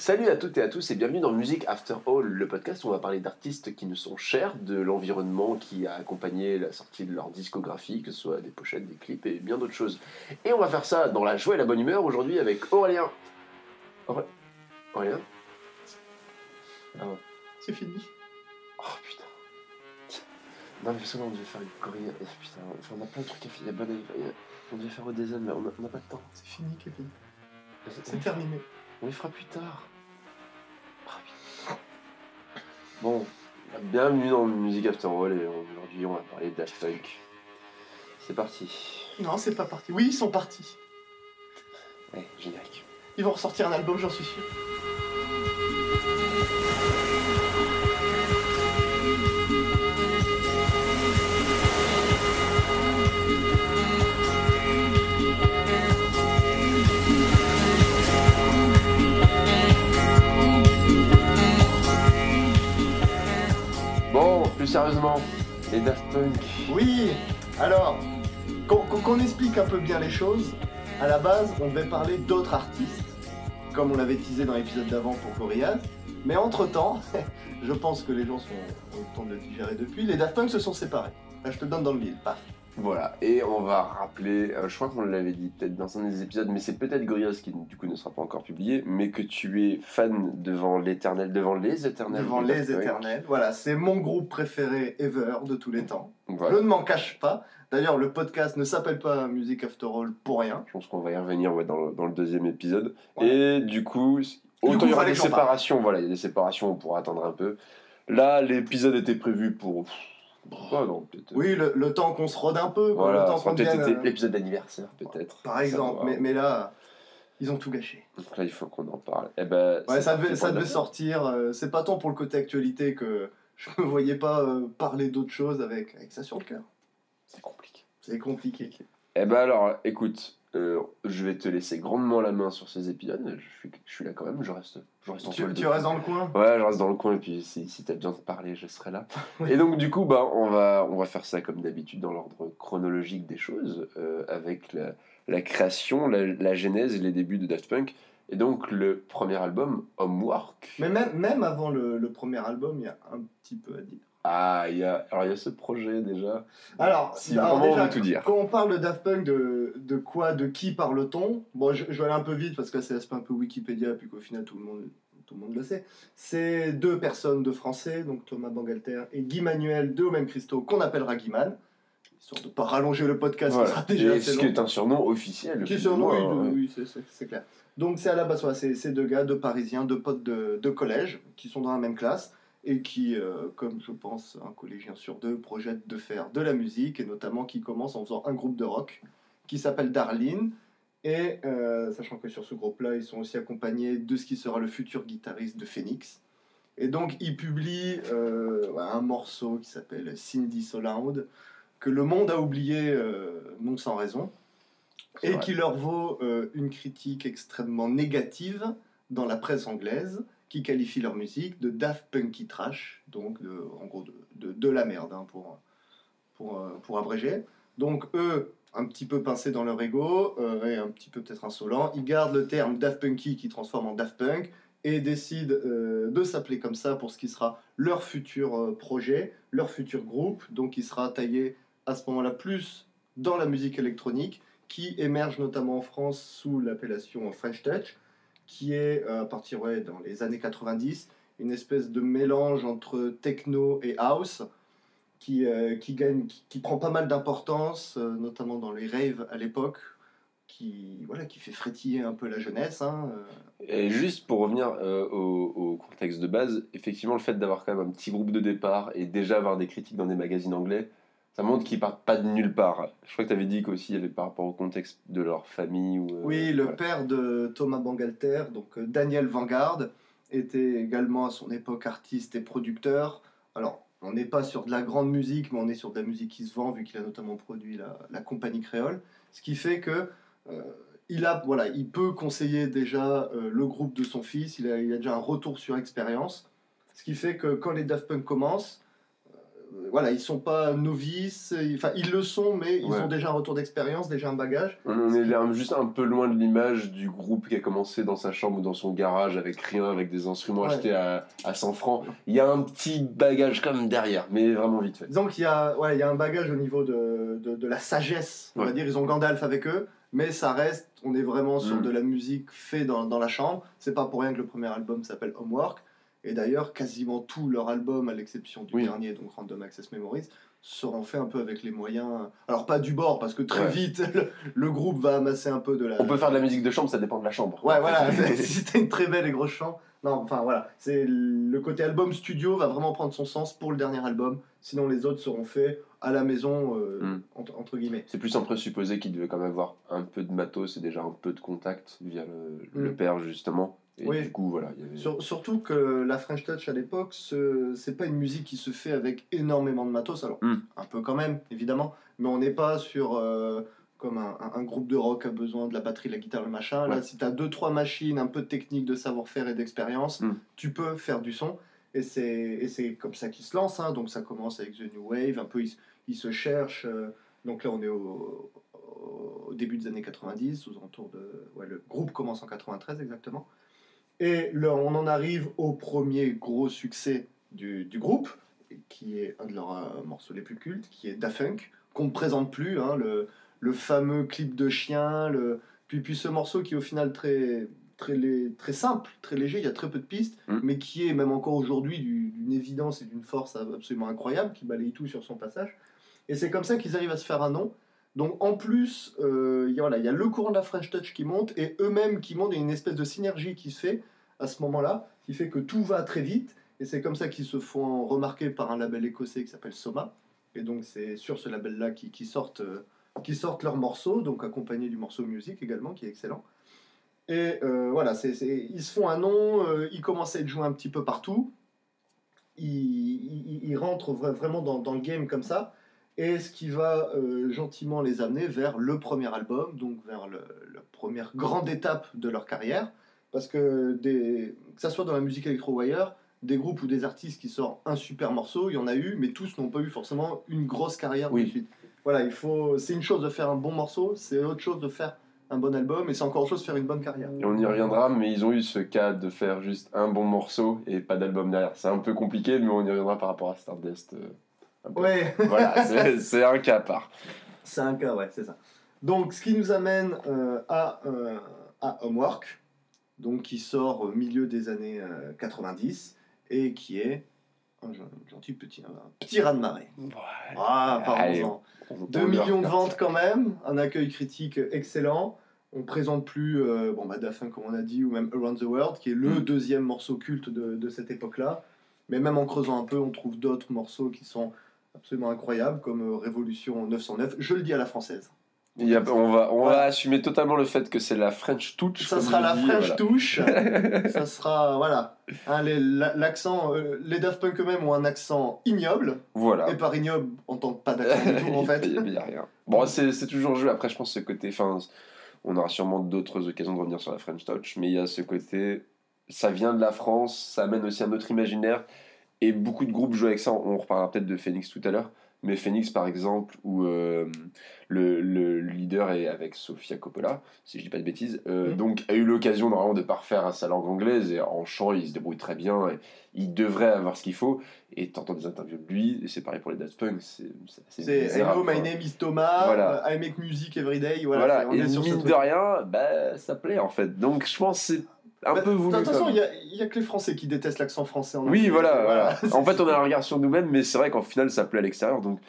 Salut à toutes et à tous et bienvenue dans Music After All, le podcast où on va parler d'artistes qui nous sont chers, de l'environnement qui a accompagné la sortie de leur discographie, que ce soit des pochettes, des clips et bien d'autres choses. Et on va faire ça dans la joie et la bonne humeur aujourd'hui avec Aurélien. Auré- Aurélien Ah ouais. C'est fini. Oh putain. Non mais là, on devait faire une choré. eh, Putain, enfin, on a plein de trucs à faire. Il y a bonne il y a- On devait faire Odezen mais on n'a pas de temps. C'est fini, Kevin. On C'est terminé. On les fera plus tard. Bon, bienvenue dans Music After All et aujourd'hui on va parler de Daft Punk. C'est parti. Non, c'est pas parti. Oui, ils sont partis. Ouais, générique. Ils vont ressortir un album, j'en suis sûr. Plus sérieusement, les Daft Punk. Oui, alors, qu'on explique un peu bien les choses. À la base, on devait parler d'autres artistes, comme on l'avait teasé dans l'épisode d'avant pour Gorillaz. Mais entre-temps, je pense que les gens sont, ont le temps de le digérer depuis, les Daft Punk se sont séparés. Là, je te donne dans le mille. Paf. Voilà, et on va rappeler, euh, je crois qu'on l'avait dit peut-être dans un des épisodes, mais c'est peut-être Gorillaz qui du coup ne sera pas encore publié, mais que tu es fan devant l'éternel, devant les éternels. Devant les éternels. Voilà, c'est mon groupe préféré ever de tous les temps. Voilà. Je ne m'en cache pas. D'ailleurs, le podcast ne s'appelle pas Music After All pour rien. Je pense qu'on va y revenir ouais, dans, le, dans le deuxième épisode. Ouais. Et du coup, autant il y aura des séparations, voilà, il y a des séparations, on pourra attendre un peu. Là, l'épisode était prévu pour. Non, peut-être. Oui, le, le temps qu'on se rôde un peu, voilà, peut-être euh, l'épisode d'anniversaire, peut-être. Par exemple, mais, mais là, ils ont tout gâché. Donc là, il faut qu'on en parle. Eh ben, Ouais, ça devait, ça sortir. euh, c'est pas tant pour le côté actualité que je me voyais pas euh, parler d'autre chose avec, avec ça sur le cœur. C'est compliqué. C'est compliqué. Eh ben alors, écoute, euh, je vais te laisser grandement la main sur ces épisodes. Je suis, je suis là quand même, je reste, je reste en Tu, tu restes dans le coin? Ouais, je reste dans le coin et puis si, si t'as besoin de parler, je serai là. Et donc du coup, bah, on, va, on va faire ça comme d'habitude dans l'ordre chronologique des choses, euh, avec la, la création, la, la genèse et les débuts de Daft Punk. Et donc le premier album, Homework. Mais même, même avant le, le premier album, il y a un petit peu à dire. Ah, il y a, alors il y a ce projet déjà. Alors, Si alors vraiment on veut tout dire. quand on parle de Daft Punk, de, de quoi, de qui parle-t-on? Bon, je, je vais aller un peu vite parce que c'est l'aspect un peu Wikipédia, puis qu'au final tout le monde, tout le monde le sait. C'est deux personnes de français, donc Thomas Bangalter et Guy Manuel de Au même Christo, qu'on appellera Guiman, histoire de ne pas rallonger le podcast, Voilà. qui sera déjà assez ce long. qui est un surnom officiel. Qui ou moins, oui, oui, c'est- clair. Donc c'est à la base, c'est ces deux gars, deux Parisiens, deux potes de, de collège, qui sont dans la même classe et qui, euh, comme je pense un collégien sur deux, projettent de faire de la musique et notamment qui commencent en faisant un groupe de rock qui s'appelle Darlene. Et euh, sachant que sur ce groupe-là, ils sont aussi accompagnés de ce qui sera le futur guitariste de Phoenix. Et donc ils publient euh, un morceau qui s'appelle Cindy So Loud, que le monde a oublié non sans raison et vrai. qui leur vaut une critique extrêmement négative dans la presse anglaise, qui qualifie leur musique de Daft Punky Trash, donc de, en gros de, de, la merde, hein, pour, pour, euh, pour abréger. Donc eux, un petit peu pincés dans leur ego, euh, et un petit peu peut-être insolents, ils gardent le terme Daft Punky qui transforme en Daft Punk, et décident euh, de s'appeler comme ça pour ce qui sera leur futur projet, leur futur groupe, donc qui sera taillé à ce moment-là plus dans la musique électronique, qui émerge notamment en France sous l'appellation French Touch, qui est euh, à partir ouais, dans les années 90 une espèce de mélange entre techno et house qui, euh, qui, gagne, qui, prend pas mal d'importance, euh, notamment dans les raves à l'époque, qui, voilà, qui fait frétiller un peu la jeunesse. hein. Et juste pour revenir au contexte de base, effectivement, le fait d'avoir quand même un petit groupe de départ et déjà avoir des critiques dans des magazines anglais, ça montre qu'ils partent pas de nulle part. Je crois que tu avais dit qu'aussi il y avait par rapport au contexte de leur famille. Ou, euh, Oui, le voilà. père de Thomas Bangalter, donc euh, Daniel Vanguard, était également à son époque artiste et producteur. Alors, on n'est pas sur de la grande musique, mais on est sur de la musique qui se vend, vu qu'il a notamment produit la, la compagnie créole. Ce qui fait que euh, il, a, voilà, il peut conseiller déjà euh, le groupe de son fils, il a, il a déjà un retour sur expérience. Ce qui fait que quand les Daft Punk commencent, voilà, ils sont pas novices, ils- enfin ils le sont, mais ils Ouais. ont déjà un retour d'expérience, déjà un bagage. On est là juste un peu loin de l'image du groupe qui a commencé dans sa chambre ou dans son garage avec rien, avec des instruments Ouais. achetés à, à 100 francs. Il y a un petit bagage quand même derrière, mais vraiment vite fait. Disons qu'il y a, ouais, il y a un bagage au niveau de, de, de la sagesse, on va dire. Ils ont Gandalf avec eux, mais ça reste, on est vraiment sur Mm. de la musique faite dans, dans la chambre. C'est pas pour rien que le premier album s'appelle Homework. Et d'ailleurs, quasiment tous leurs albums, à l'exception du Oui. dernier, donc Random Access Memories, seront faits un peu avec les moyens. Alors, pas du bord, parce que très Ouais. vite, le, le groupe va amasser un peu de la. On peut faire de la musique de chambre, ça dépend de la chambre. Ouais, voilà, si t'as une très belle et grosse chambre. Non, enfin voilà, c'est le côté album studio va vraiment prendre son sens pour le dernier album. Sinon, les autres seront faits à la maison, euh, Mm. entre, entre guillemets. C'est plus un présupposé qu'il devait quand même avoir un peu de matos et déjà un peu de contact via le, le Mm. père, justement. Et Oui. du coup, voilà. il y avait- Sur- surtout que la French Touch à l'époque, ce- c'est pas une musique qui se fait avec énormément de matos. Alors, Mm. un peu quand même, évidemment, mais on n'est pas sur. euh, comme un, un- un groupe de rock a besoin de la batterie, la guitare, le machin. Là, si tu as deux, trois machines, un peu de technique, de savoir-faire et d'expérience, Mm. tu peux faire du son. Et c'est, et c'est comme ça qu'ils se lancent. hein. Donc ça commence avec The New Wave, un peu ils, ils se cherchent. euh, donc là, on est au, au début des années 90, aux alentours de. Ouais, le groupe commence en 93 exactement. Et là, on en arrive au premier gros succès du, du groupe, qui est un de leurs euh, morceaux les plus cultes, qui est Da Funk, qu'on ne présente plus, hein, le, le fameux clip de chien, le... puis, puis ce morceau qui est au final très, très, très simple, très léger, il y a très peu de pistes, Mm. mais qui est même encore aujourd'hui du- d'une évidence et d'une force absolument incroyable, qui balaye tout sur son passage. Et c'est comme ça qu'ils arrivent à se faire un nom. Donc en plus, euh, il y a- le courant de la French Touch qui monte, et eux-mêmes qui montent, il y a une espèce de synergie qui se fait à ce moment-là, qui fait que tout va très vite, et c'est comme ça qu'ils se font remarquer par un label écossais qui s'appelle Soma. Et donc c'est sur ce label-là qu'ils qui sortent, euh, qui sortent leurs morceaux, donc accompagné du morceau Music également, qui est excellent. Et euh, voilà, ils se font un nom, ils commencent à être joués un petit peu partout, ils, rentrent vra- vraiment dans le game comme ça, et ce qui va euh, gentiment les amener vers le premier album, donc vers le- la première grande étape de leur carrière, parce que des, que ça soit dans la musique électro ou ailleurs, des groupes ou des artistes qui sortent un super morceau, il y en a eu, mais tous n'ont pas eu forcément une grosse carrière Oui. de suite. Voilà, il faut, c'est une chose de faire un bon morceau, c'est autre chose de faire un bon album, et c'est encore autre chose de faire une bonne carrière. Et on y reviendra, mais ils ont eu ce cas de faire juste un bon morceau et pas d'album derrière. C'est un peu compliqué, mais on y reviendra par rapport à Stardust. Euh, un. Ouais, Voilà, c'est- un cas à part. c'est un cas, ouais, c'est ça. Donc, ce qui nous amène euh, à, euh, à Homework, donc qui sort au milieu des années euh, 90 et qui est un gen- gentil petit, un petit raz de marée. Ah, parlons-en. on- 2 on millions de ventes quand même, un accueil critique excellent. On présente plus euh, bon, bah, Daft Punk, comme on a dit, ou même Around the World, qui est le Mm. deuxième morceau culte de, de cette époque-là. Mais même en creusant un peu, on trouve d'autres morceaux qui sont absolument incroyables, comme euh, Révolution 909. Je le dis à la française. Il y a- on va, on va assumer totalement le fait que c'est la French touch. Ça sera la dis, French voilà. touche. ça sera, voilà. Hein, les- la- L'accent, euh, les Daft Punk eux-mêmes ont un accent ignoble. Voilà. Et par ignoble, on tente pas d'accent du tout, en fait. Il n'y a, rien. Bon, c'est c'est toujours jeu. Après, je pense que ce côté. On aura sûrement d'autres occasions de revenir sur la French Touch, mais il y a ce côté. Ça vient de la France, ça amène aussi un autre imaginaire. Et beaucoup de groupes jouent avec ça. On reparlera peut-être de Phoenix tout à l'heure. Mais Phoenix, par exemple, où euh, le, le leader est avec Sofia Coppola, si je dis pas de bêtises, euh, Mhm. donc a eu l'occasion normalement de parfaire sa langue anglaise et en chant, il se débrouille très bien. Et il devrait avoir ce qu'il faut. Et t'entends des interviews de lui, et c'est pareil pour les Daft Punk. C'est Hello, my name is Thomas. Voilà. I make music every day. Voilà, on et est sur ce mine de rien, bah, ça plaît en fait. Donc je pense que c'est un Bah, peu voulu. De toute façon, il y a, que les Français qui détestent l'accent français. En Oui, voilà, En fait, on a un regard sur nous-mêmes, mais c'est vrai qu'en final, ça plaît à l'extérieur. Donc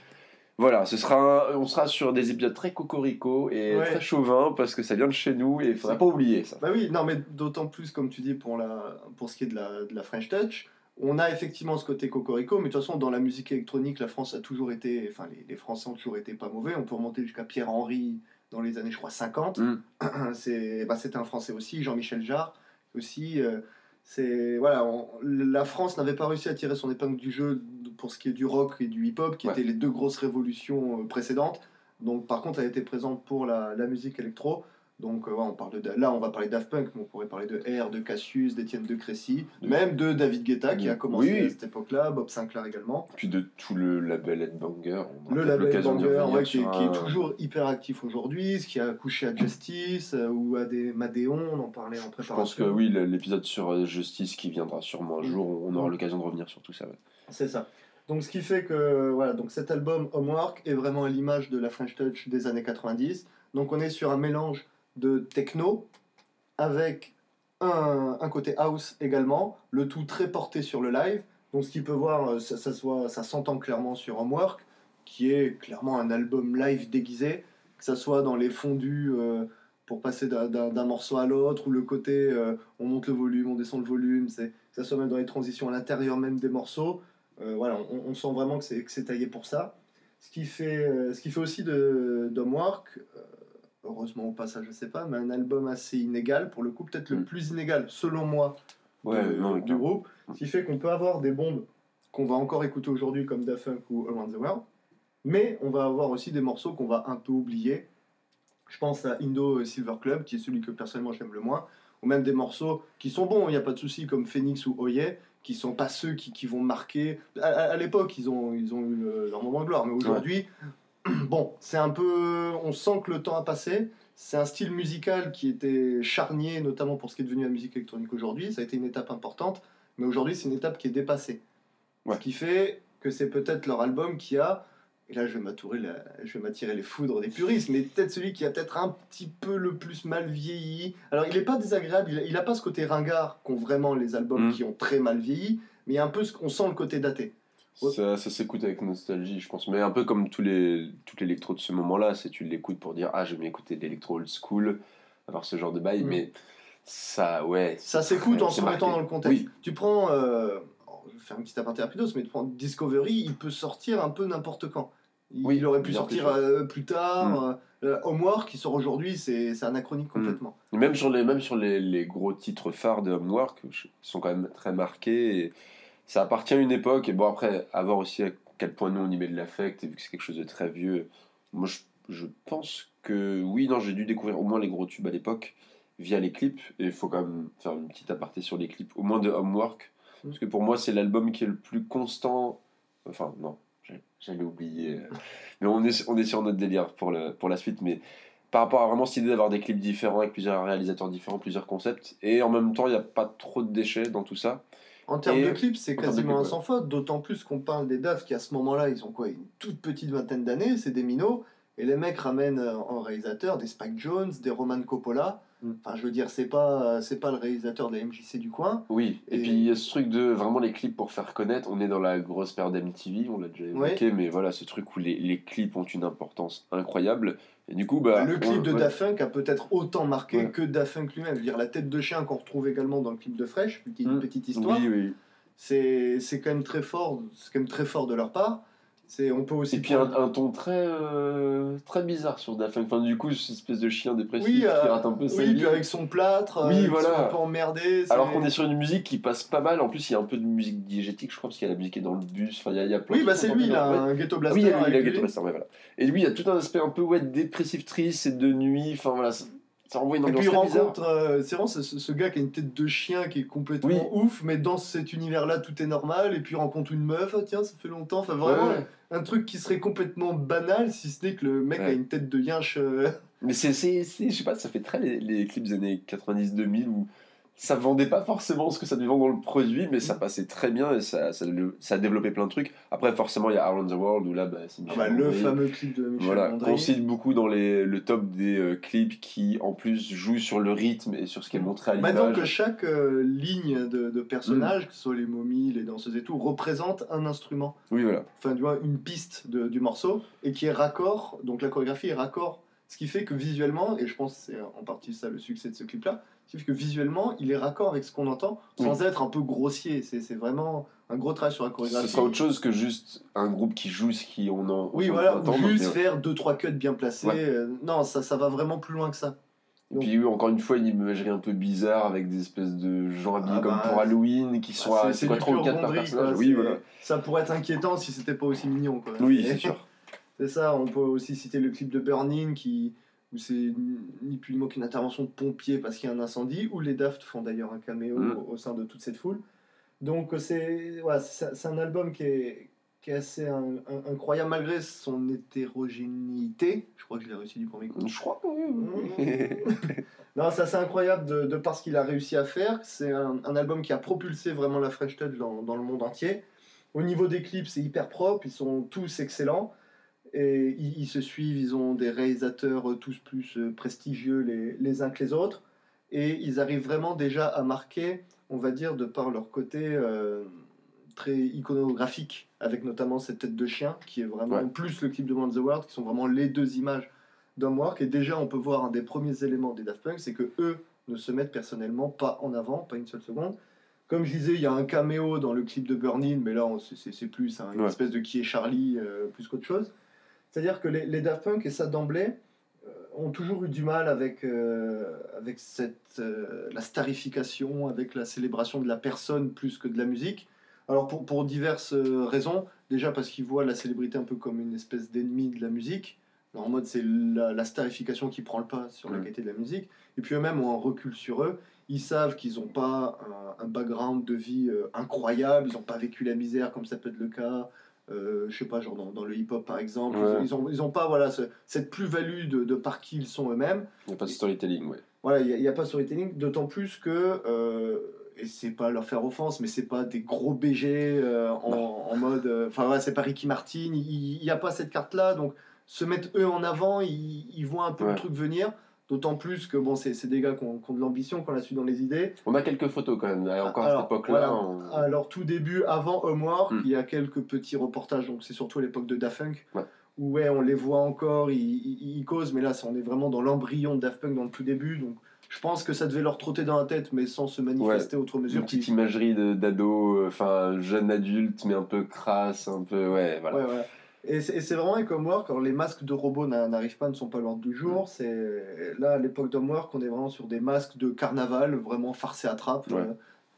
voilà, ce sera un- on sera sur des épisodes très cocorico et Ouais. très chauvin parce que ça vient de chez nous et il faudra pas oublier ça. Bah oui, non, mais d'autant plus, comme tu dis, pour, la, pour ce qui est de la, de la French Touch, on a effectivement ce côté cocorico, mais de toute façon, dans la musique électronique, la France a toujours été, enfin, les, les Français ont toujours été pas mauvais. On peut remonter jusqu'à Pierre-Henry dans les années, je crois, 50. Mm. C'est, bah, c'était un Français aussi, Jean-Michel Jarre aussi. euh, c'est voilà, on- la France n'avait pas réussi à tirer son épingle du jeu pour ce qui est du rock et du hip-hop, qui Ouais. étaient les deux grosses révolutions euh, précédentes. Donc, par contre, elle était présente pour la, la musique électro. Donc euh, ouais, on parle de, là, on va parler Daft Punk, mais on pourrait parler de R, de Cassius, d'Étienne de Crécy, même de David Guetta qui a commencé Oui. à cette époque-là, Bob Sinclair également. Puis de tout le label Headbanger. Le label l'occasion d'y Banger, revenir ouais, qui, est, qui toujours hyper actif aujourd'hui, ce qui a accouché à Justice euh, ou à des Madéon, on en parlait en Je préparation. pense que oui, l'épisode sur euh, Justice qui viendra sûrement un Mm. jour, on aura Mm. l'occasion de revenir sur tout ça. ouais. C'est ça. Donc ce qui fait que voilà, donc cet album Homework est vraiment à l'image de la French Touch des années 90. Donc on est sur un mélange de techno avec un, un côté house également, le tout très porté sur le live. Donc ce qui peut voir, euh, ça, ça, ça s'entend clairement sur Homework, qui est clairement un album live déguisé, que ça soit dans les fondus euh, pour passer d'un- morceau à l'autre, ou le côté euh, on monte le volume, on descend le volume, que ça soit même dans les transitions à l'intérieur même des morceaux. Voilà, on, sent vraiment que c'est taillé pour ça. Ce qui fait, ce qui fait aussi de d'Homework, heureusement ou pas ça je sais pas, mais un album assez inégal, pour le coup peut-être le Mm. plus inégal selon moi Ouais, de- non, du groupe, ce qui fait qu'on peut avoir des bombes qu'on va encore écouter aujourd'hui comme Daft Punk ou Around the World, mais on va avoir aussi des morceaux qu'on va un peu oublier. Je pense à Indo Silver Club, qui est celui que personnellement j'aime le moins, ou même des morceaux qui sont bons, il n'y a pas de souci, comme Phoenix ou Oye, qui sont pas ceux qui, qui vont marquer. À, à- à l'époque, ils ont, ils ont eu le- leur moment de gloire, mais aujourd'hui, bon, c'est un peu. On sent que le temps a passé. C'est un style musical qui était charnier, notamment pour ce qui est devenu la musique électronique aujourd'hui. Ça a été une étape importante, mais aujourd'hui, c'est une étape qui est dépassée. Ouais. Ce qui fait que c'est peut-être leur album qui a, et là je vais m'attirer, la- je vais m'attirer les foudres des puristes, mais peut-être celui qui a peut-être un petit peu le plus mal vieilli. Alors il n'est pas désagréable, il a, il a pas ce côté ringard qu'ont vraiment les albums Mm. qui ont très mal vieilli, mais il y a un peu, ce- on sent le côté daté. Ouais. Ça, ça s'écoute avec nostalgie, je pense. Mais un peu comme tous les, tout l'électro de ce moment-là, c'est tu l'écoutes pour dire Ah, j'aime écouter de l'électro old school, avoir ce genre de bail, Mm. mais ça, ouais. Ça s'écoute en se mettant dans le contexte. Oui. Tu prends, euh, je vais faire une petite aparté rapidos, mais tu prends Discovery, il peut sortir un peu n'importe quand. Il, Oui, il aurait pu sortir plus euh, plus tard. euh, Homework qui sort aujourd'hui, c'est anachronique Mm. complètement. Et Même sur les, même sur les, les gros titres phares de Homework, ils sont quand même très marqués. Et ça appartient à une époque. Et bon, après, à voir aussi à quel point nous on y met de l'affect, et vu que c'est quelque chose de très vieux. Moi, je, je pense que oui, non, j'ai dû découvrir au moins les gros tubes à l'époque via les clips. Et il faut quand même faire une petite aparté sur les clips, au moins de Homework. Mm. Parce que pour moi, c'est l'album qui est le plus constant. Enfin, non, j'allais oublier. euh, Mais on est, on est sur notre délire pour, le, pour la suite. Mais par rapport à vraiment cette idée d'avoir des clips différents avec plusieurs réalisateurs différents, plusieurs concepts, et en même temps, il n'y a pas trop de déchets dans tout ça. En termes Et- de clips, c'est quasiment un sans faute, d'autant plus qu'on parle des DAF qui à ce moment-là, ils ont quoi Une toute petite vingtaine d'années, c'est des minots, et les mecs ramènent euh, en réalisateur des Spike Jones, des Roman Coppola. Enfin, je veux dire, c'est pas, c'est pas le réalisateur de la MJC du coin. Oui, et, Et- puis il y a ce truc de vraiment les clips pour faire connaître. On est dans la grosse période MTV, on l'a déjà évoqué, mais voilà, ce truc où les, les clips ont une importance incroyable. Et du coup, bah. le on- clip de ouais. Daft Punk a peut-être autant marqué Ouais. que Daft Punk lui-même. Je veux dire, la tête de chien qu'on retrouve également dans le clip de Fresh, petite, Mm. petite histoire, Oui, oui. c'est c'est quand même très fort, c'est quand même très fort de leur part. C'est, on peut aussi Et puis un, un ton très, euh, très bizarre sur Daft Punk. Enfin, du coup, cette espèce de chien dépressif oui, qui euh, rate un peu sa oui, vie. puis avec son plâtre, Oui, euh, qui voilà. un peu emmerdé. c'est- Alors qu'on est sur une musique qui passe pas mal. En plus, il y a un peu de musique diégétique, je crois, parce qu'il y a la musique qui est dans le bus. Enfin, il y a, il y a plein Oui, bah c'est lui, il a un ghetto blaster. Oui, il a, avec Ghetto. Blaster, ouais, voilà. Et lui, il y a tout un aspect un peu ouais, dépressif, triste, c'est de nuit. Enfin, voilà, ça, ça renvoie une Et puis il rencontre, euh, c'est vraiment ce, ce- gars qui a une tête de chien qui est complètement Oui. ouf, mais dans cet univers-là tout est normal, et puis il rencontre une meuf, ah, tiens, ça fait longtemps, enfin vraiment Ouais, ouais. Un truc qui serait complètement banal si ce n'est que le mec Ouais. a une tête de yinche. euh, Mais c'est- je sais pas, ça fait très les, les clips des années 90-2000 où ça vendait pas forcément ce que ça devait vendre dans le produit, mais Mm. ça passait très bien et ça, ça, ça a développé plein de trucs. Après, forcément, il y a Around the World où là, bah, c'est ah bah, le fameux clip de Michel Voilà, qu'on cite beaucoup dans les, le top des euh, clips qui en plus jouent sur le rythme et sur ce qui est montré à l'image. Maintenant que chaque euh, ligne de, de Mm. personnage, que ce soit les momies, les danseuses et tout, représente un instrument. Oui, voilà. enfin tu vois, une piste de- du morceau et qui est raccord, donc la chorégraphie est raccord. Ce qui fait que visuellement, et je pense que c'est en partie ça le succès de ce clip-là, ce qui fait que visuellement, il est raccord avec ce qu'on entend, sans être un peu grossier. C'est vraiment un gros travail sur la Ce chorégraphie. sera autre chose que juste un groupe qui joue ce qui on en Oui, voilà, entend, juste mais- faire deux trois cuts bien placés. Ouais. euh, non, ça, ça va vraiment plus loin que ça. Et puis oui, encore une fois, une imagerie un peu bizarre avec des espèces de gens habillés Ah comme bah, pour Halloween qui sont Ah, à c'est quoi du 3 ou pur 4 par personnage. Oui, voilà. Ça pourrait être inquiétant si c'était pas aussi mignon. Quoi. Oui, c'est sûr. C'est ça, on peut aussi citer le clip de Burning qui, où c'est ni plus ni moins qu'une intervention de pompiers parce qu'il y a un incendie, où les Daft font d'ailleurs un caméo Mm. au, sein de toute cette foule. Donc euh, c'est c'est c'est un album qui est, qui est assez un- un- incroyable malgré son hétérogénéité. Je crois que je l'ai réussi du premier coup. Je crois. Non, c'est assez incroyable de, de par ce qu'il a réussi à faire. C'est un, un album qui a propulsé vraiment la Fresh Touch dans, dans le monde entier. Au niveau des clips, c'est hyper propre, ils sont tous excellents. Et ils, ils se suivent, ils ont des réalisateurs euh, tous plus euh, prestigieux les, les uns que les autres. Et ils arrivent vraiment déjà à marquer, on va dire, de par leur côté euh, très iconographique, avec notamment cette tête de chien, qui est vraiment Ouais. plus le clip de the World, qui sont vraiment les deux images d'Homework. Et déjà, on peut voir un des premiers éléments des Daft Punk, c'est que eux ne se mettent personnellement pas en avant, pas une seule seconde. Comme je disais, il y a un caméo dans le clip de Burning, mais là, c'est- plus hein, une Ouais. espèce de qui est Charlie euh, plus qu'autre chose. C'est-à-dire que les, les Daft Punk, et ça d'emblée, euh, ont toujours eu du mal avec, euh, avec cette, euh, la starification, avec la célébration de la personne plus que de la musique. Alors pour, pour diverses raisons. Déjà parce qu'ils voient la célébrité un peu comme une espèce d'ennemi de la musique. En mode c'est la, la starification qui prend le pas sur la qualité de la musique. Et puis eux-mêmes ont un recul sur eux. Ils savent qu'ils n'ont pas un, un background de vie euh, incroyable, ils n'ont pas vécu la misère comme ça peut être le cas, euh, je sais pas, genre dans, dans le hip-hop par exemple. Ouais. Ils n'ont ils ont pas voilà, ce- cette plus-value de, de par qui ils sont eux-mêmes. Il n'y a pas de storytelling, ouais. Voilà, il n'y a, pas de storytelling, d'autant plus que, euh, et c'est pas leur faire offense, mais c'est pas des gros BG euh, en, en mode. Enfin, voilà, c'est pas Ricky Martin, il n'y a pas cette carte-là, donc se mettre eux en avant, ils, ils voient un peu Ouais. le truc venir, d'autant plus que, bon, c'est des gars qui ont, qui ont de l'ambition, qu'on a su dans les idées. On a quelques photos quand même, encore à cette époque-là. voilà. on- Alors, tout début, avant Homework, Mm. il y a quelques petits reportages, donc c'est surtout à l'époque de Daft Punk, Ouais. où ouais, on les voit encore, ils, ils, ils causent, mais là, on est vraiment dans l'embryon de Daft Punk dans le tout début, donc je pense que ça devait leur trotter dans la tête, mais sans se manifester outre Une mesure. petite qui- imagerie d'ado, euh, enfin jeune adulte, mais un peu crasse, un peu. Ouais, voilà. Ouais, ouais. Et c'est vraiment avec Homework, alors les masques de robots n'a- n'arrivent pas, ne sont pas l'ordre du Mm. jour. C'est là à l'époque d'Homework, on est vraiment sur des masques de carnaval, vraiment farcé à trappe. Ouais.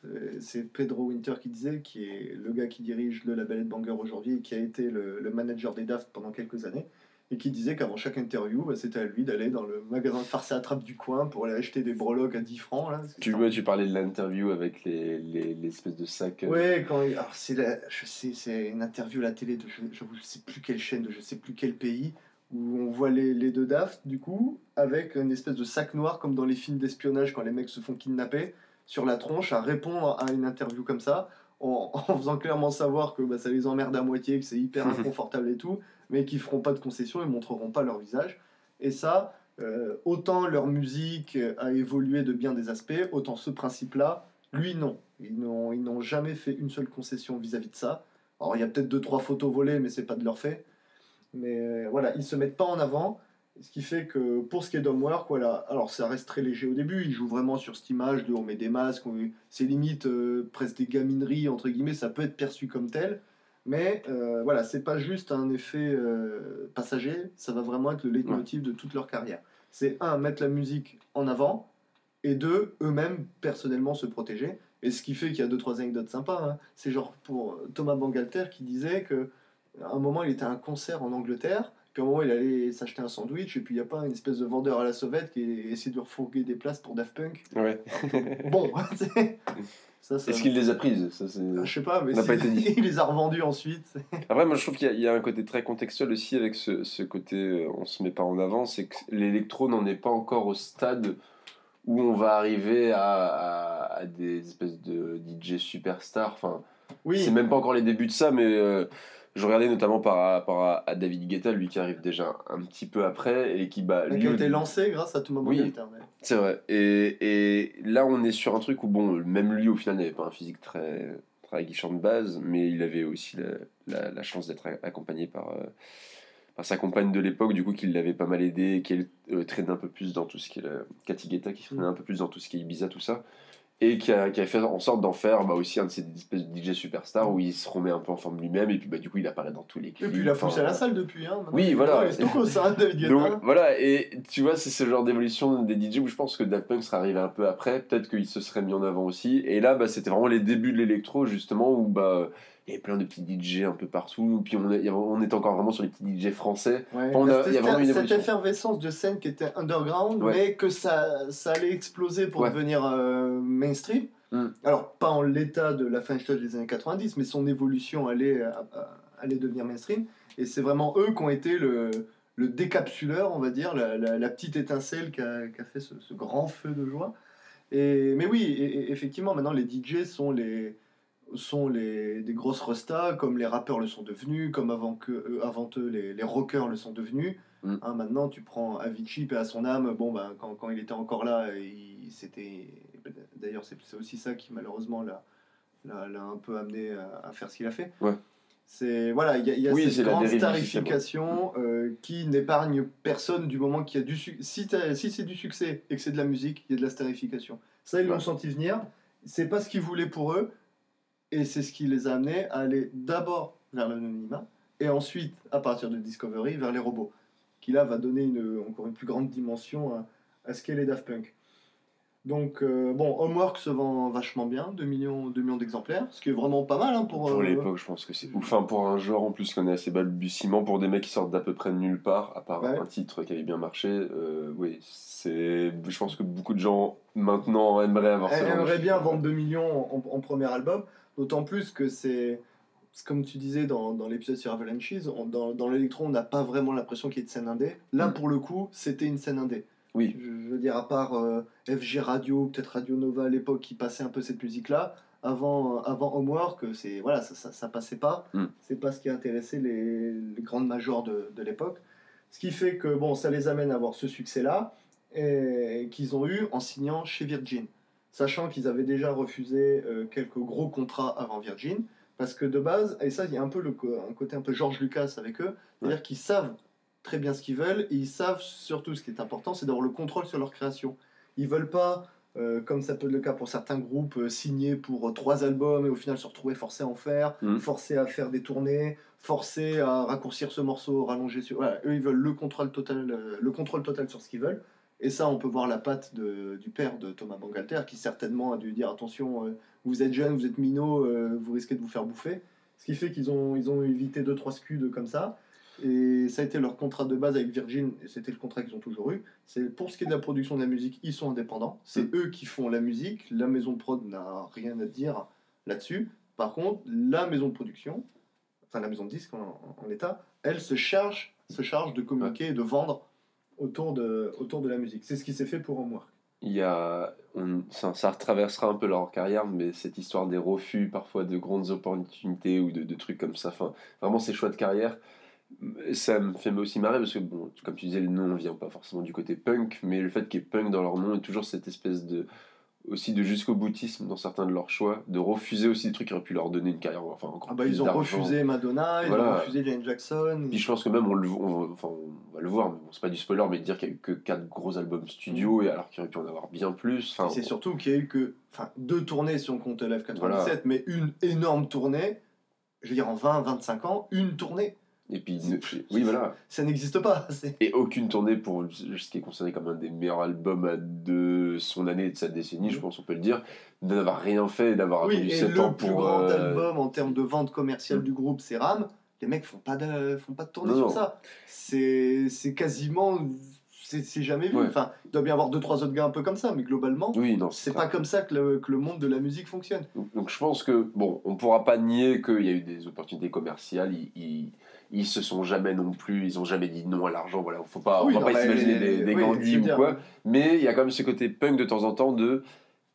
Euh, C'est Pedro Winter qui disait, qui est le gars qui dirige le label Banger aujourd'hui et qui a été le, le manager des Daft pendant quelques années, et qui disait qu'avant chaque interview, bah, c'était à lui d'aller dans le magasin de farce à trappe du coin pour aller acheter des breloques à 10 francs. Là, Tu, ouais, tu parlais de l'interview avec les, les, les espèces de sacs. euh, Ouais, quand il- alors c'est la- je sais, c'est une interview à la télé de je, j'avoue, je sais plus quelle chaîne, de je sais plus quel pays, où on voit les, les deux Daft du coup avec une espèce de sac noir comme dans les films d'espionnage quand les mecs se font kidnapper sur la tronche à répondre à une interview comme ça en, en faisant clairement savoir que bah, ça les emmerde à moitié, que c'est hyper inconfortable et tout, mais qu'ils feront pas de concessions et montreront pas leur visage. Et ça, euh, autant leur musique a évolué de bien des aspects, autant ce principe-là, lui non. Ils n'ont, ils n'ont jamais fait une seule concession vis-à-vis de ça. Alors il y a peut-être deux trois photos volées, mais c'est pas de leur fait. Mais euh, voilà, ils se mettent pas en avant. Ce qui fait que pour ce qui est d'Homework, voilà, alors ça reste très léger au début, ils jouent vraiment sur cette image de on met des masques, on- c'est limite euh, presque des gamineries, entre guillemets, ça peut être perçu comme tel, mais euh, voilà, c'est pas juste un effet euh, passager, ça va vraiment être le leitmotiv de toute leur carrière. C'est un, mettre la musique en avant, et deux, eux-mêmes personnellement se protéger. Et ce qui fait qu'il y a deux, trois anecdotes sympas, hein. c'est genre pour Thomas Bangalter qui disait que à un moment il était à un concert en Angleterre, puis à un moment il allait s'acheter un sandwich, et puis il n'y a pas une espèce de vendeur à la sauvette qui essaie de refourguer des places pour Daft Punk. Ouais. Bon, ça, ça- Est-ce qu'il les a prises ça, c'est- je sais pas, mais pas été dit. il les a revendus ensuite. Après, moi je trouve qu'il y, a- il y a un côté très contextuel aussi avec ce, ce côté euh, on se met pas en avant, c'est que l'électro n'en est pas encore au stade où on va arriver à, à- à des espèces de DJ superstars. Enfin, Oui, c'est même pas encore les débuts de ça, mais euh, je regardais notamment par rapport à, à David Guetta, lui qui arrive déjà un petit peu après et qui bah, qui lui, a été lancé grâce à Thomas Oui. Bangalter. mais- C'est vrai. Et, et là, on est sur un truc où, bon, même lui, au final, n'avait pas un physique très, très aguichant de base, mais il avait aussi la, la, la chance d'être accompagné par, euh, par sa compagne de l'époque, du coup, qui l'avait pas mal aidé, qui elle, euh, traînait un peu plus dans tout ce qui est. euh, Cathy Guetta, qui traînait un peu plus dans tout ce qui est Ibiza, tout ça. Et qui a, qui a fait en sorte d'en faire bah, aussi un de ces espèces de DJ superstars où il se remet un peu en forme lui-même, et puis bah, du coup, il apparaît dans tous les Et clips. puis il a poussé à la salle depuis. Hein. Oui, voilà. Ça, David donc voilà, et tu vois, c'est ce genre d'évolution des DJ où je pense que Daft Punk serait arrivé un peu après, peut-être qu'il se serait mis en avant aussi. Et là, bah, c'était vraiment les débuts de l'électro, justement, où bah, il y avait plein de petits DJ un peu partout. Puis on, est- on est encore vraiment sur les petits DJ français. Ouais, On a- cette, il y a vraiment une cette effervescence de scène qui était underground, Ouais. mais que ça, ça allait exploser pour Ouais. devenir euh, mainstream. Mm. Alors, pas en l'état de la fin des années 90, mais son évolution allait, euh, euh, allait devenir mainstream. Et c'est vraiment eux qui ont été le, le décapsuleur, on va dire, la, la- la petite étincelle qui a, qui a fait ce, ce grand feu de joie. Et, mais oui, et- et effectivement, maintenant les DJ sont les sont les, des grosses restas, comme les rappeurs le sont devenus, comme avant, que, euh, avant eux les, les rockers le sont devenus. Mm. Hein, maintenant, tu prends Avicii, paix à son âme, bon, ben, quand, quand il était encore là, il- c'était. D'ailleurs, c'est aussi ça qui, malheureusement, l'a un peu amené à, à faire ce qu'il a fait. Ouais. C'est voilà, il y a, y a Oui, cette grande starification euh, qui n'épargne personne du moment qu'il y a du succès. Si, si c'est du succès et que c'est de la musique, il y a de la starification. Ça, ils l'ont senti venir. C'est pas ce qu'ils voulaient pour eux, et c'est ce qui les a amenés à aller d'abord vers l'anonymat, et ensuite, à partir de Discovery, vers les robots, qui là va donner une, encore une plus grande dimension à, à ce qu'est les Daft Punk. Donc, euh, bon, Homework se vend vachement bien, 2 millions, 2 millions d'exemplaires, ce qui est vraiment pas mal hein, pour. Pour euh, l'époque, je pense que c'est. Enfin, pour un genre en plus qu'on est assez balbutiement, pour des mecs qui sortent d'à peu près de nulle part, à part Ouais. un titre qui avait bien marché, euh, oui, c'est. Je pense que beaucoup de gens maintenant aimeraient avoir ça. Aimerait bien vendre 2 millions en, en premier album, d'autant plus que c'est, comme tu disais dans, dans l'épisode sur Avalanches, on- dans, dans l'électro, on n'a pas vraiment l'impression qu'il y ait de scène indé. Là, Mm. pour le coup, c'était une scène indé. Oui. Je, veux dire, à part euh, FG Radio, peut-être Radio Nova à l'époque qui passait un peu cette musique-là, avant, avant Homework, c'est, voilà, ça, ça, ça passait pas. Mm. C'est pas ce qui intéressait les, les grandes majors de, de l'époque. Ce qui fait que bon, ça les amène à avoir ce succès-là et qu'ils ont eu en signant chez Virgin, sachant qu'ils avaient déjà refusé euh, quelques gros contrats avant Virgin, parce que de base, et ça il y a un peu le, un côté un peu George Lucas avec eux, c'est-à-dire qu'ils savent très bien ce qu'ils veulent et ils savent surtout ce qui est important, c'est d'avoir le contrôle sur leur création. Ils veulent pas, euh, comme ça peut être le cas pour certains groupes, euh, signer pour trois albums et au final se retrouver forcés à en faire, Mhm. forcés à faire des tournées, forcés à raccourcir ce morceau, rallonger sur. Voilà, eux ils veulent le contrôle total, le contrôle total sur ce qu'ils veulent. Et ça, on peut voir la patte de- du père de Thomas Bangalter qui certainement a dû dire attention, euh, vous êtes jeune, vous êtes minot, euh, vous risquez de vous faire bouffer. Ce qui fait qu'ils ont, ils ont évité deux trois scuds comme ça. Et ça a été leur contrat de base avec Virgin, et c'était le contrat qu'ils ont toujours eu. C'est pour ce qui est de la production de la musique, ils sont indépendants. C'est eux qui font la musique. La maison de prod n'a rien à dire là-dessus. Par contre, la maison de production, enfin la maison de disque en, en état, elle se charge, se charge de communiquer et de vendre autour de, autour de la musique. C'est ce qui s'est fait pour Homework. Il y a, on- ça, ça traversera un peu leur carrière, mais cette histoire des refus, parfois de grandes opportunités ou de, trucs comme ça, enfin, vraiment ces choix de carrière, ça me fait aussi marrer parce que, bon, comme tu disais, le nom vient pas forcément du côté punk, mais le fait qu'il y ait punk dans leur nom est toujours cette espèce de aussi de jusqu'au boutisme dans certains de leurs choix, de refuser aussi des trucs qui auraient pu leur donner une carrière, enfin encore Ah bah, plus ils ont refusé Madonna, ils ont refusé Janet Jackson. Puis je pense que même on, le, on, enfin, on va le voir, mais bon, c'est pas du spoiler, mais de dire qu'il y a eu que 4 gros albums studio, et alors qu'il aurait pu en avoir bien plus. Enfin, c'est surtout qu'il y a eu que enfin, deux tournées si on compte Live 97, Voilà. mais une énorme tournée. Je veux dire, en 20-25 ans, une tournée. Et puis, ne- oui, voilà. Ça n'existe pas. Et aucune tournée pour ce qui est considéré comme un des meilleurs albums de son année et de sa décennie, je pense on peut le dire, de n'avoir rien fait d'avoir Oui, attendu et 7 le ans plus pour. grand euh, album en termes de vente commerciale Mm. du groupe, c'est Ram. Les mecs font pas de, font pas de tournée Non, sur non. ça. C'est quasiment. C'est jamais vu. Ouais. Enfin, il doit bien y avoir deux, trois autres gars un peu comme ça, mais globalement, Oui, c'est pas comme ça que le, que le monde de la musique fonctionne. Donc, donc je pense que, bon, on pourra pas nier qu'il y a eu des opportunités commerciales, ils se sont jamais non plus, ils ont jamais dit non à l'argent, voilà, faut pas, Oui, on va pas s'imaginer des, des oui, Gandhi ou quoi, mais il y a quand même ce côté punk de temps en temps de.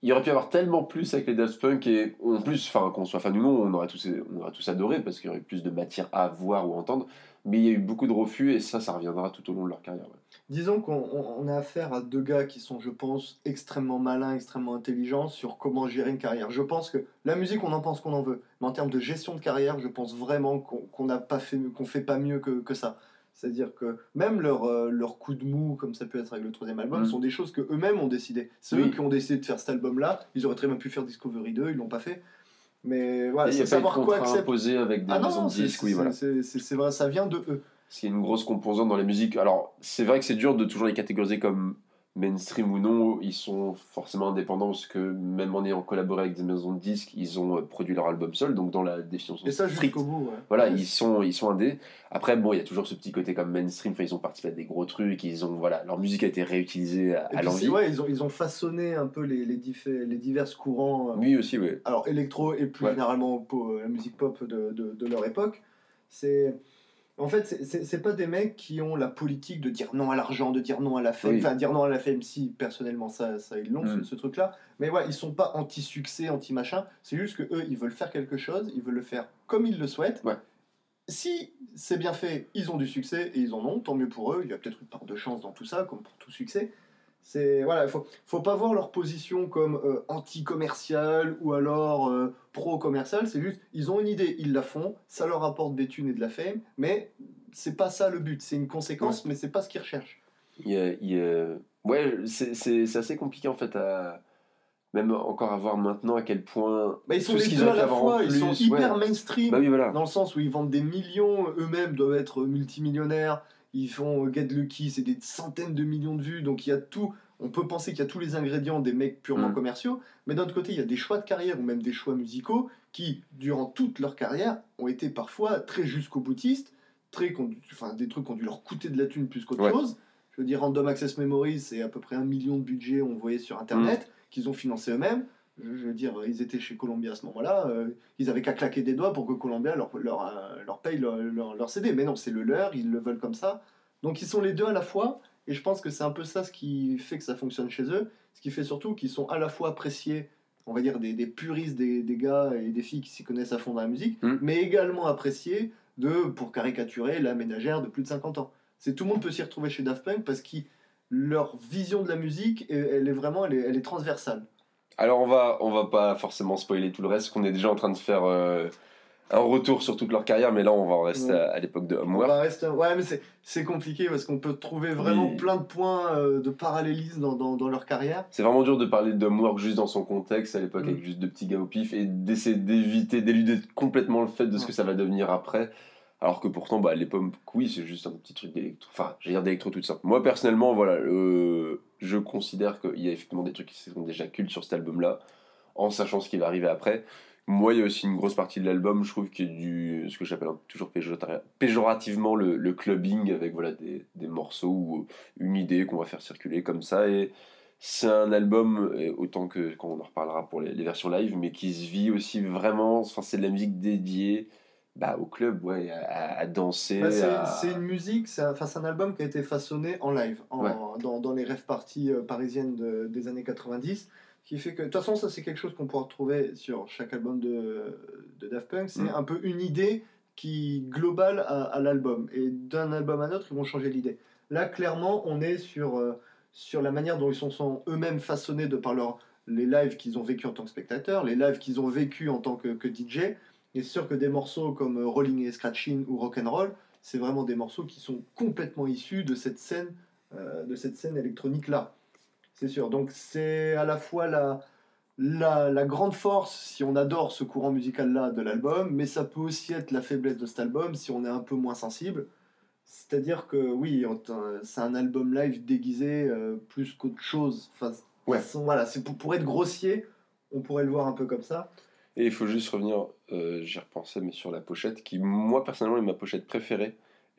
Il aurait pu y avoir tellement plus avec les Daft Punk et en plus, enfin qu'on soit fan ou non, on aurait tous, on aurait tous adoré parce qu'il y aurait plus de matière à voir ou entendre. Mais il y a eu beaucoup de refus et ça, ça reviendra tout au long de leur carrière. Disons qu'on on- on a affaire à deux gars qui sont, je pense, extrêmement malins, extrêmement intelligents sur comment gérer une carrière. Je pense que la musique, on en pense qu'on en veut, mais en termes de gestion de carrière, je pense vraiment qu'on qu'on n'a pas fait, qu'on fait pas mieux que, que ça. C'est-à-dire que même leur, euh, leur coup de mou, comme ça peut être avec le troisième album, Mm. sont des choses que eux-mêmes ont décidé. C'est Oui. eux qui ont décidé de faire cet album-là. Ils auraient très bien pu faire Discovery 2, ils l'ont pas fait. Mais voilà, c'est savoir quoi accepter. avec des Ah non, de disques, oui, c'est- voilà. c'est vrai, ça vient de eux. Ce qui est une grosse composante dans la musique. Alors, c'est vrai que c'est dur de toujours les catégoriser comme mainstream ou non, ils sont forcément indépendants parce que même en ayant collaboré avec des maisons de disques, ils ont euh, produit leur album seul, donc dans la définition Et ça stricte. bout, ouais. Voilà, Ouais, ils sont, ils sont indés. Après, bon, il y a toujours ce petit côté comme mainstream. Enfin, ils ont participé à des gros trucs. Ils ont, voilà, leur musique a été réutilisée à, à l'envie. ouais, ils ont, ils ont façonné un peu les, les, divers courants, euh, Oui, aussi, oui. alors électro et plus généralement po- la musique pop de, de, de leur époque. C'est en fait, c'est- pas des mecs qui ont la politique de dire non à l'argent, de dire non à la fame. Oui. Enfin, dire non à la fame, si personnellement, ça, ça ils l'ont, Mm. ce, ce truc-là. Mais ouais, ils sont pas anti-succès, anti-machin. C'est juste que eux, ils veulent faire quelque chose, ils veulent le faire comme ils le souhaitent. Ouais. Si c'est bien fait, ils ont du succès et ils en ont, tant mieux pour eux. Il y a peut-être une part de chance dans tout ça, comme pour tout succès. C'est voilà, il faut, faut pas voir leur position comme euh, anti-commercial ou alors euh, pro-commercial. C'est juste, ils ont une idée, ils la font, ça leur apporte des thunes et de la fame, mais c'est pas ça le but. C'est une conséquence, mais c'est pas ce qu'ils recherchent. Il il Ouais, c'est assez compliqué en fait à. Même encore à voir maintenant à quel point. Bah, ils sont tout ce qu'ils à la fois. Ils sont hyper ouais. mainstream. Bah oui, voilà. dans le sens où ils vendent des millions, eux-mêmes doivent être multimillionnaires, ils font euh, Get Lucky, c'est des centaines de millions de vues, donc il y a tout, on peut penser qu'il y a tous les ingrédients des mecs purement Mm. commerciaux, mais d'un autre côté, il y a des choix de carrière ou même des choix musicaux qui, durant toute leur carrière, ont été parfois très jusqu'au boutistes, très, enfin, des trucs qui ont dû leur coûter de la thune plus qu'autre Ouais. chose. Je veux dire, Random Access Memories, c'est à peu près un million de budget, on voyait sur Internet, Mm. qu'ils ont financé eux-mêmes. Je, veux dire, ils étaient chez Columbia à ce moment-là, euh, ils avaient qu'à claquer des doigts pour que Columbia leur, leur, euh, leur paye leur, leur- leur CD. Mais non, c'est le leur, ils le veulent comme ça. Donc ils sont les deux à la fois, et je pense que c'est un peu ça ce qui fait que ça fonctionne chez eux. Ce qui fait surtout qu'ils sont à la fois appréciés, on va dire des, des puristes des, des gars et des filles qui s'y connaissent à fond dans la musique, Mm. mais également appréciés de, pour caricaturer, la ménagère de plus de 50 ans. C'est tout le monde peut s'y retrouver chez Daft Punk parce que leur vision de la musique, elle, elle est vraiment, elle est, elle est transversale. Alors on va, on va pas forcément spoiler tout le reste, qu'on est déjà en train de faire euh, un retour sur toute leur carrière, mais là on va en rester Ouais. à, à l'époque de On Homework. va rester- Ouais, mais c'est- c'est compliqué parce qu'on peut trouver vraiment Oui. plein de points euh, de parallélisme dans, dans, dans leur carrière. C'est vraiment dur de parler de Homework juste dans son contexte à l'époque Mm. avec juste deux petits gars au pif et d'essayer d'éviter, d'éluder complètement le fait de ce Ouais. que ça va devenir après. Alors que pourtant, bah, les pommes, oui, c'est juste un petit truc d'électro. Enfin, j'ai dire d'électro tout simple. Moi, personnellement, voilà, euh, je considère qu'il y a effectivement des trucs qui sont déjà cultes sur cet album-là, en sachant ce qui va arriver après. Moi, il y a aussi une grosse partie de l'album, je trouve, qui est du, ce que j'appelle toujours péjora- péjorativement le, clubbing, avec voilà, des, des morceaux ou une idée qu'on va faire circuler comme ça. Et c'est un album, autant que quand on en reparlera pour les, les versions live, mais qui se vit aussi vraiment. Enfin, c'est de la musique dédiée bah, au club, ouais, à, à danser. Bah, c'est à- c'est une musique, c'est un, enfin, c'est un album qui a été façonné en live, en- Ouais. dans, dans les rêves parties euh, parisiennes de- des années 90, qui fait que, de toute façon, ça c'est quelque chose qu'on pourra retrouver sur chaque album de, de Daft Punk, c'est Mm. un peu une idée qui globale à, à l'album, et d'un album à un autre, ils vont changer l'idée. Là, clairement, on est sur, euh, sur la manière dont ils sont, sont eux-mêmes façonnés de par leur, les lives qu'ils ont vécu en tant que spectateurs, les lives qu'ils ont vécu en tant que, que DJ, et c'est sûr que des morceaux comme euh, Rolling et Scratching ou Rock'n'Roll, c'est vraiment des morceaux qui sont complètement issus de cette scène, euh, de cette scène électronique là. C'est sûr. Donc c'est à la fois la, la, la grande force si on adore ce courant musical là de l'album, mais ça peut aussi être la faiblesse de cet album si on est un peu moins sensible. C'est-à-dire que oui, on- c'est un album live déguisé euh, plus qu'autre chose. Enfin, Ouais. façon, voilà, c'est pour, pour être grossier, on pourrait le voir un peu comme ça. Et il faut juste revenir, euh, j'y repensais, mais sur la pochette, qui, moi, personnellement, est ma pochette préférée.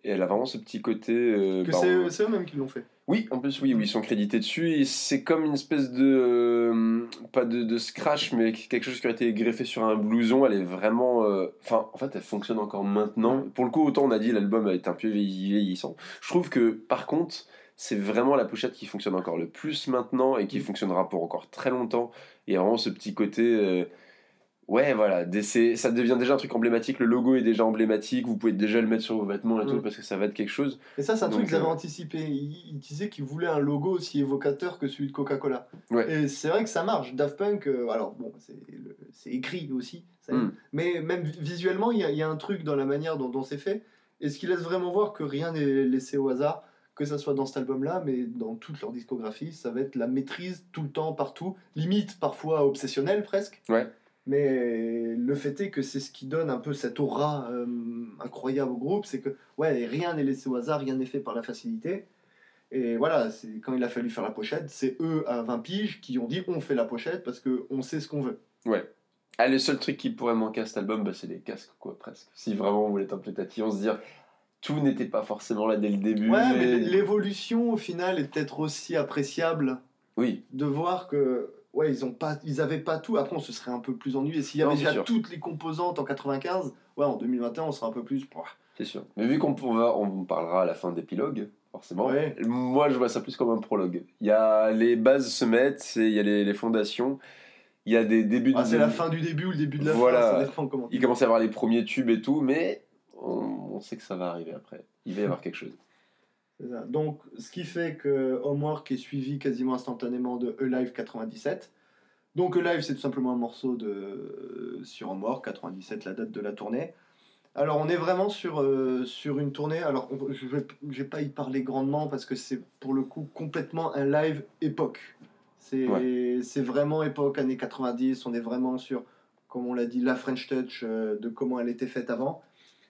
Et elle a vraiment ce petit côté. euh, Que bah, c'est on- c'est eux-mêmes qui l'ont fait. Oui, en plus, oui, oui, ils sont crédités dessus. Et c'est comme une espèce de. euh, pas de, de scratch, mais quelque chose qui aurait été greffé sur un blouson. Elle est vraiment. euh, Enfin, en fait, elle fonctionne encore maintenant. Pour le coup, autant on a dit l'album a été un peu vieilli- vieillissant. Je trouve que, par contre, c'est vraiment la pochette qui fonctionne encore le plus maintenant et qui Mm. fonctionnera pour encore très longtemps. Il y a vraiment ce petit côté. Ouais, voilà, ça devient déjà un truc emblématique. Le logo est déjà emblématique. Vous pouvez déjà le mettre sur vos vêtements et tout Mm. parce que ça va être quelque chose. Et ça, c'est un truc qu'ils avaient euh, anticipé. Ils, ils disaient qu'ils voulaient un logo aussi évocateur que celui de Coca-Cola. Ouais. Et c'est vrai que ça marche. Daft Punk, euh, alors bon, c'est écrit aussi. ça. Mm. Mais même vi- visuellement, il y, a- il y a un truc dans la manière dont, dont c'est fait. Et ce qui laisse vraiment voir que rien n'est laissé au hasard, que ça soit dans cet album-là, mais dans toute leur discographie, ça va être la maîtrise tout le temps, partout, limite parfois obsessionnelle presque. Ouais. Mais le fait est que c'est ce qui donne un peu cette aura euh, incroyable au groupe, c'est que ouais, rien n'est laissé au hasard, rien n'est fait par la facilité. Et voilà, c'est quand il a fallu faire la pochette, c'est eux à 20 piges qui ont dit on fait la pochette parce qu'on sait ce qu'on veut. Ouais. Ah, le seul truc qui pourrait manquer à cet album, bah, c'est les casques, quoi, presque. Si vraiment on voulait être un peu tatillon, se dire tout n'était pas forcément là dès le début. Ouais, mais l'évolution au final est peut-être aussi appréciable Oui, de voir que ouais ils ont pas ils avaient pas tout après on se serait un peu plus ennuyé s'il y avait déjà sûr. toutes les composantes en 95 ouais en 2021 on serait un peu plus c'est sûr. Mais vu qu'on on parlera à la fin d'épilogue, forcément. Ouais. Moi, je vois ça plus comme un prologue. Il y a les bases se mettent, il y a les, les fondations, il y a des débuts Ah, de. c'est la fin du début ou le début de la Voilà. fin ça dépend comment Il commence à y avoir les premiers tubes et tout, mais on, on sait que ça va arriver après. Il va y avoir quelque chose. Ça. Donc, ce qui fait que Homework est suivi quasiment instantanément de Alive 97. Donc, Alive, c'est tout simplement un morceau de, sur Homework 97, la date de la tournée. Alors, on est vraiment sur, euh, sur une tournée. Alors, on- je ne vais, pas y parler grandement parce que c'est pour le coup complètement un live époque. C'est c'est vraiment époque années 90. On est vraiment sur, comme on l'a dit, la French Touch euh, de comment elle était faite avant.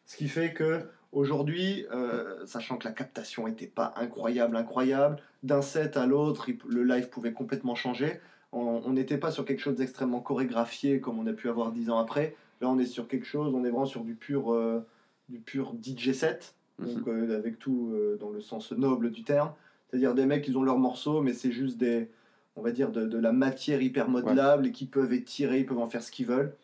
Ce qui fait que Aujourd'hui, euh, sachant que la captation n'était pas incroyable, incroyable, d'un set à l'autre, le live pouvait complètement changer. On n'était pas sur quelque chose d'extrêmement chorégraphié comme on a pu avoir dix ans après. Là, on est sur quelque chose, on est vraiment sur du pur, euh, du pur DJ set, donc euh, avec tout dans le sens noble du terme. C'est-à-dire des mecs, ils ont leurs morceaux, mais c'est juste des, on va dire, de, de la matière hyper modelable et qui peuvent étirer, ils peuvent en faire ce qu'ils veulent.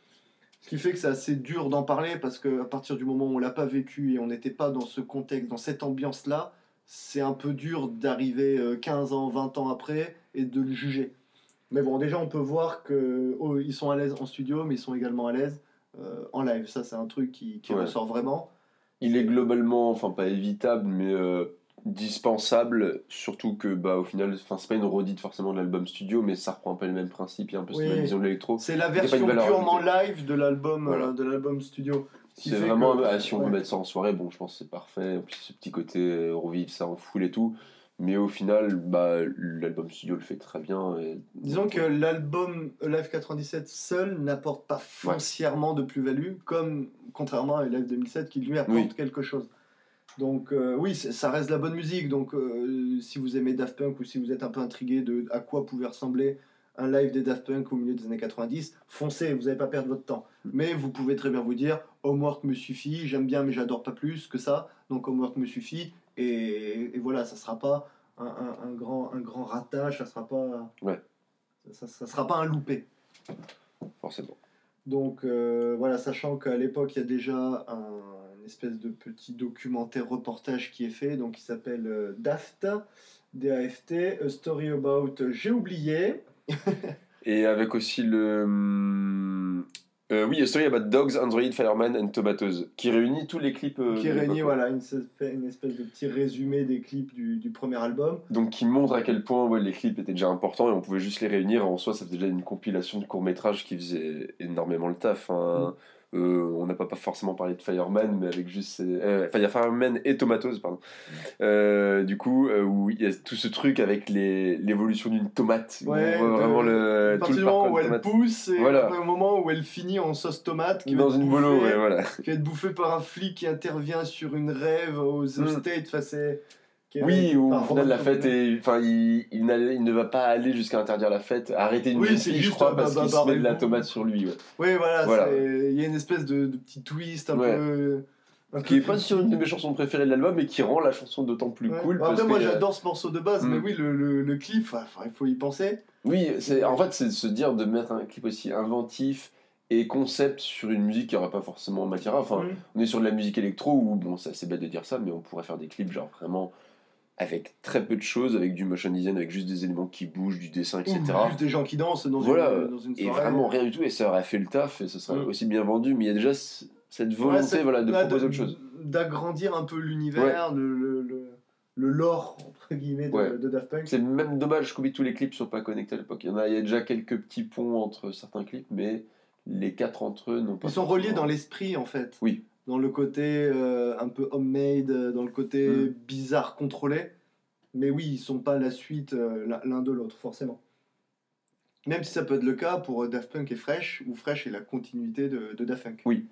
Ce qui fait que c'est assez dur d'en parler parce qu'à partir du moment où on l'a pas vécu et on n'était pas dans ce contexte, dans cette ambiance-là, c'est un peu dur d'arriver euh, 15 ans, 20 ans après et de le juger. Mais bon, déjà, on peut voir qu'ils sont à l'aise en studio, mais ils sont également à l'aise euh, en live. Ça, c'est un truc qui, qui Ouais. ressort vraiment. Il est globalement, enfin pas évitable, mais euh, dispensable, surtout que bah au final, enfin c'est pas une redite forcément de l'album studio, mais ça reprend un peu le même principe, il y a un peu Oui. cette même vision de l'électro. C'est la version purement live de l'album Voilà. euh, de l'album studio. Ce C'est vraiment, que- ah, si on veut ouais. mettre ça en soirée, bon je pense que c'est parfait, en plus ce petit côté euh, revivre ça en foule et tout, mais au final, bah l'album studio le fait très bien. et- Disons que l'album Live 97 seul n'apporte pas foncièrement de plus-value, comme contrairement à Live 2007 qui lui apporte Oui. quelque chose. Donc euh, oui, ça reste de la bonne musique. Donc euh, si vous aimez Daft Punk ou si vous êtes un peu intrigué de à quoi pouvait ressembler un live des Daft Punk au milieu des années 90, foncez, vous n'allez pas perdre votre temps. Mm. Mais vous pouvez très bien vous dire, Homework me suffit, j'aime bien mais j'adore pas plus que ça, donc Homework me suffit, et, et voilà, ça sera pas un, un- un grand, un grand ratage, ça sera pas... Ouais. Ça, ça sera pas un loupé. Forcément. Donc euh, voilà, sachant qu'à l'époque, il y a déjà un espèce de petit documentaire reportage qui est fait, donc il s'appelle euh, DAFT, D-A-F-T, A Story About euh, J'ai oublié. Et avec aussi le. hum, euh, oui, A Story About Dogs, Android, Fireman and Tomatoes, qui réunit tous les clips. euh, qui réunit voilà, une, espèce- une espèce de petit résumé des clips du, du premier album. Donc qui montre à quel point ouais, les clips étaient déjà importants et on pouvait juste les réunir. En soi, ça faisait déjà une compilation de courts-métrages qui faisait énormément le taf. hein. Euh, on n'a pas, pas forcément parlé de Fireman, mais avec juste. euh, Enfin, il y a Fireman et Tomatoes, pardon. Euh, du coup, euh, où il y a tout ce truc avec l'évolution d'une tomate. où Ouais, on voit de- vraiment le. à partir du moment où elle tomate. pousse et Voilà. au moment où elle finit en sauce tomate qui va Dans être une bolo, ouais, voilà. qui va être bouffée par un flic qui intervient sur une rêve aux, Mm. States. Enfin, c'est- est- Oui, où au final la fête est. Enfin, il, il, ne va pas aller jusqu'à interdire la fête, arrêter une Oui, fille, je crois, parce qu'il se met de la tomate sur lui. Ouais. Oui, voilà, il y a une espèce de, de petit twist un Ouais. peu. un Qui est peu pas sur une de mes chansons préférées de l'album, mais qui rend la chanson d'autant plus Ouais. cool. Parce Après, moi que, j'adore ce morceau de base, mais oui, le, le, le clip, il faut y penser. Oui, c'est en fait c'est de se dire de mettre un clip aussi inventif et concept sur une musique qui n'aurait pas forcément matière à. Enfin, on est sur de la musique électro où bon, c'est assez bête de dire ça, mais on pourrait faire des clips genre vraiment avec très peu de choses, avec du motion design, avec juste des éléments qui bougent, du dessin, etc. Juste des gens qui dansent dans, Voilà, une, dans une et soirée. vraiment rien du tout, et ça aurait fait le taf, et ça serait Mm. aussi bien vendu, mais il y a déjà cette Ouais, volonté voilà, de là, proposer autre chose. D'agrandir un peu l'univers, le, le, le, le lore, entre guillemets, de, Ouais. de Daft Punk. C'est même dommage que tous les clips sont pas connectés à l'époque. Il y en a, il y a déjà quelques petits ponts entre certains clips, mais les quatre entre eux n'ont pas. Ils sont reliés dans l'esprit, en fait. Oui. Dans le côté euh, un peu homemade, euh, dans le côté bizarre, contrôlé. Mais oui, ils sont pas la suite euh, l'un- de l'autre, forcément. Même si ça peut être le cas pour Daft Punk et Fresh, où Fresh est la continuité de, de Daft Punk. Oui.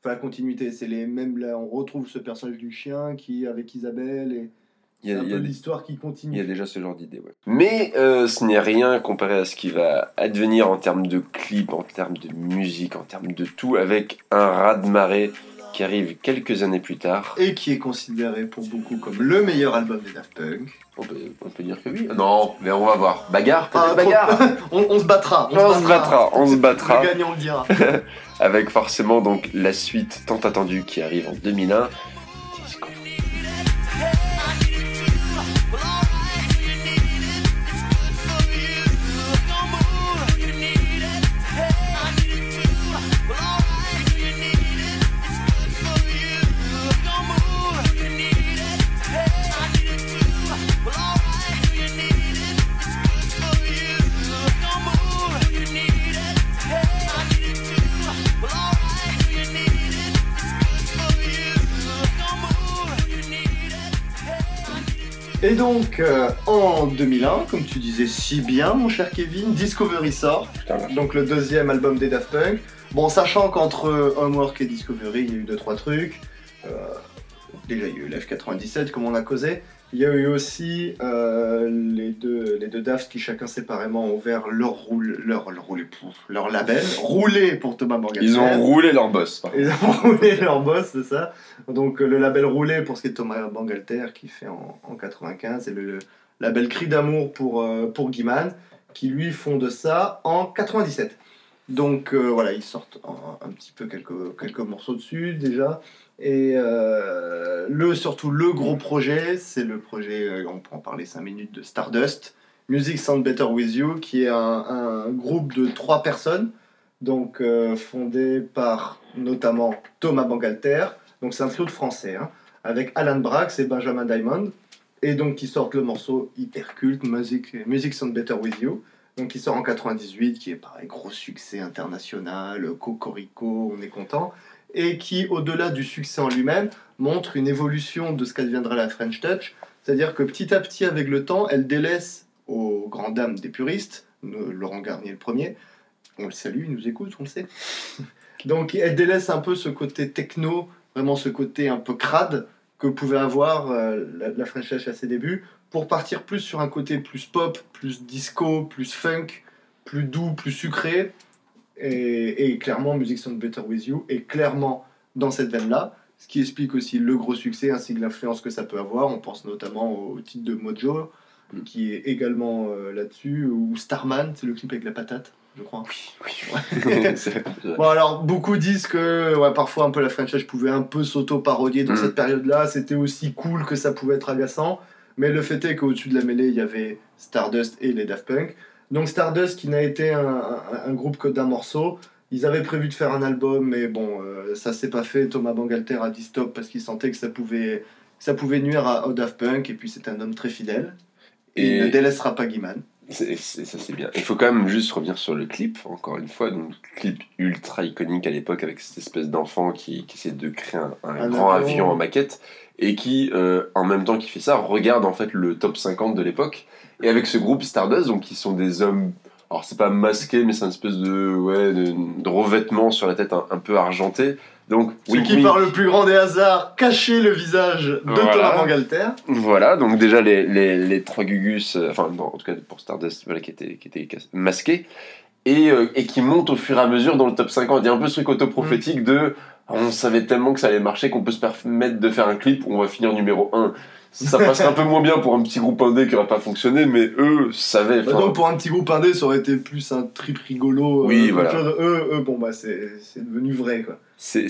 Enfin, la continuité, c'est les mêmes. Là, on retrouve ce personnage du chien qui, avec Isabelle, et Il y a, l'histoire qui il y a continue. déjà ce genre d'idée. Ouais. Mais euh, ce n'est rien comparé à ce qui va advenir en termes de clips, en termes de musique, en termes de tout, avec un raz-de-marée qui arrive quelques années plus tard. Et qui est considéré pour beaucoup comme le meilleur album des Daft Punk. On peut, on peut dire que oui. Non, mais on va voir. Bagarre peut-être Ah, bagarre On, on se battra. On se battra, on se battra. Le gagnant le dira. avec forcément donc la suite tant attendue qui arrive en 2001. Et donc, euh, en 2001, comme tu disais si bien, mon cher Kevin, Discovery sort. Putain. Donc le deuxième album des Daft Punk. Bon, sachant qu'entre Homework et Discovery, il y a eu deux trois trucs. Euh, déjà, il y a eu l'F97, comme on a causé. Il y a eu aussi euh, les, deux, les deux Daft qui, chacun séparément, ont ouvert leur, roule, leur, leur, roulé, pouf, leur label. Roulé pour Thomas Morgan. Ils ont roulé leur boss. Ils ont roulé leur boss, c'est ça. Donc le label roulé pour ce qui est de Thomas Bangalter qui fait en, en 95 et le, le label Cri d'amour pour, euh, pour Guiman qui lui font de ça en 97. Donc euh, voilà, ils sortent un, un petit peu quelques, quelques morceaux dessus déjà. Et euh, le, surtout le gros projet, c'est le projet, euh, on peut en parler 5 minutes, de Stardust, Music Sound Better With You, qui est un, groupe de trois personnes, donc euh, fondé par notamment Thomas Bangalter, donc c'est un trio de français, hein, avec Alan Brax et Benjamin Diamond, et donc qui sortent le morceau hyper culte, Music, Music Sound Better With You, donc qui sort en 98, qui est pareil, gros succès international, Cocorico, on est content, et qui, au-delà du succès en lui-même, montre une évolution de ce qu'adviendra la French Touch, c'est-à-dire que petit à petit, avec le temps, elle délaisse aux grandes dames des puristes, euh, Laurent Garnier le premier, on le salue, il nous écoute, on le sait. Donc elle délaisse un peu ce côté techno, vraiment ce côté un peu crade que pouvait avoir euh, la, la French Touch à ses débuts, pour partir plus sur un côté plus pop, plus disco, plus funk, plus doux, plus sucré. Et, et clairement, Music Sound Better With You est clairement dans cette veine-là, ce qui explique aussi le gros succès ainsi que l'influence que ça peut avoir. On pense notamment au titre de Mojo, qui est également euh, là-dessus, ou Starman, c'est le clip avec la patate, je crois. C'est- Bon alors beaucoup disent que ouais, parfois un peu la French Touch pouvait un peu s'auto-parodier dans Mm. cette période-là, c'était aussi cool que ça pouvait être agaçant, mais le fait est qu'au-dessus de la mêlée il y avait Stardust et les Daft Punk. Donc Stardust qui n'a été un, un- un groupe que d'un morceau, ils avaient prévu de faire un album mais bon euh, ça s'est pas fait, Thomas Bangalter a dit stop parce qu'il sentait que ça pouvait, ça pouvait nuire à, aux Daft Punk et puis c'est un homme très fidèle. Et, il Et- ne délaissera pas Guiman. C'est- ça c'est bien. Il faut quand même juste revenir sur le clip, encore une fois. Donc, clip ultra iconique à l'époque avec cette espèce d'enfant qui, qui essaie de créer un, un Un grand avion. avion en maquette et qui, euh, en même temps qu'il fait ça, regarde en fait le top 50 de l'époque. Et avec ce groupe Stardust, donc qui sont des hommes. Alors, c'est pas masqué, mais c'est une espèce de, ouais, de, de revêtement sur la tête un, un peu argenté. Donc, Ce wink, qui par le plus grand des hasards cachait le visage de Voilà. Thomas Bangalter. Voilà, donc déjà les, les, les trois Gugus, euh, enfin non, en tout cas pour Stardust, voilà, qui étaient, qui étaient cas- masqués, et, euh, et qui montent au fur et à mesure dans le top 50. Il y a un peu ce truc autoprophétique de on savait tellement que ça allait marcher qu'on peut se permettre de faire un clip où on va finir numéro 1. Ça passerait un peu moins bien pour un petit groupe indé qui n'aurait pas fonctionné, mais eux savaient. Bah donc pour un petit groupe indé, ça aurait été plus un trip rigolo. euh, Oui, voilà. chose. Eux, eux, bon bah c'est devenu vrai quoi. c'est-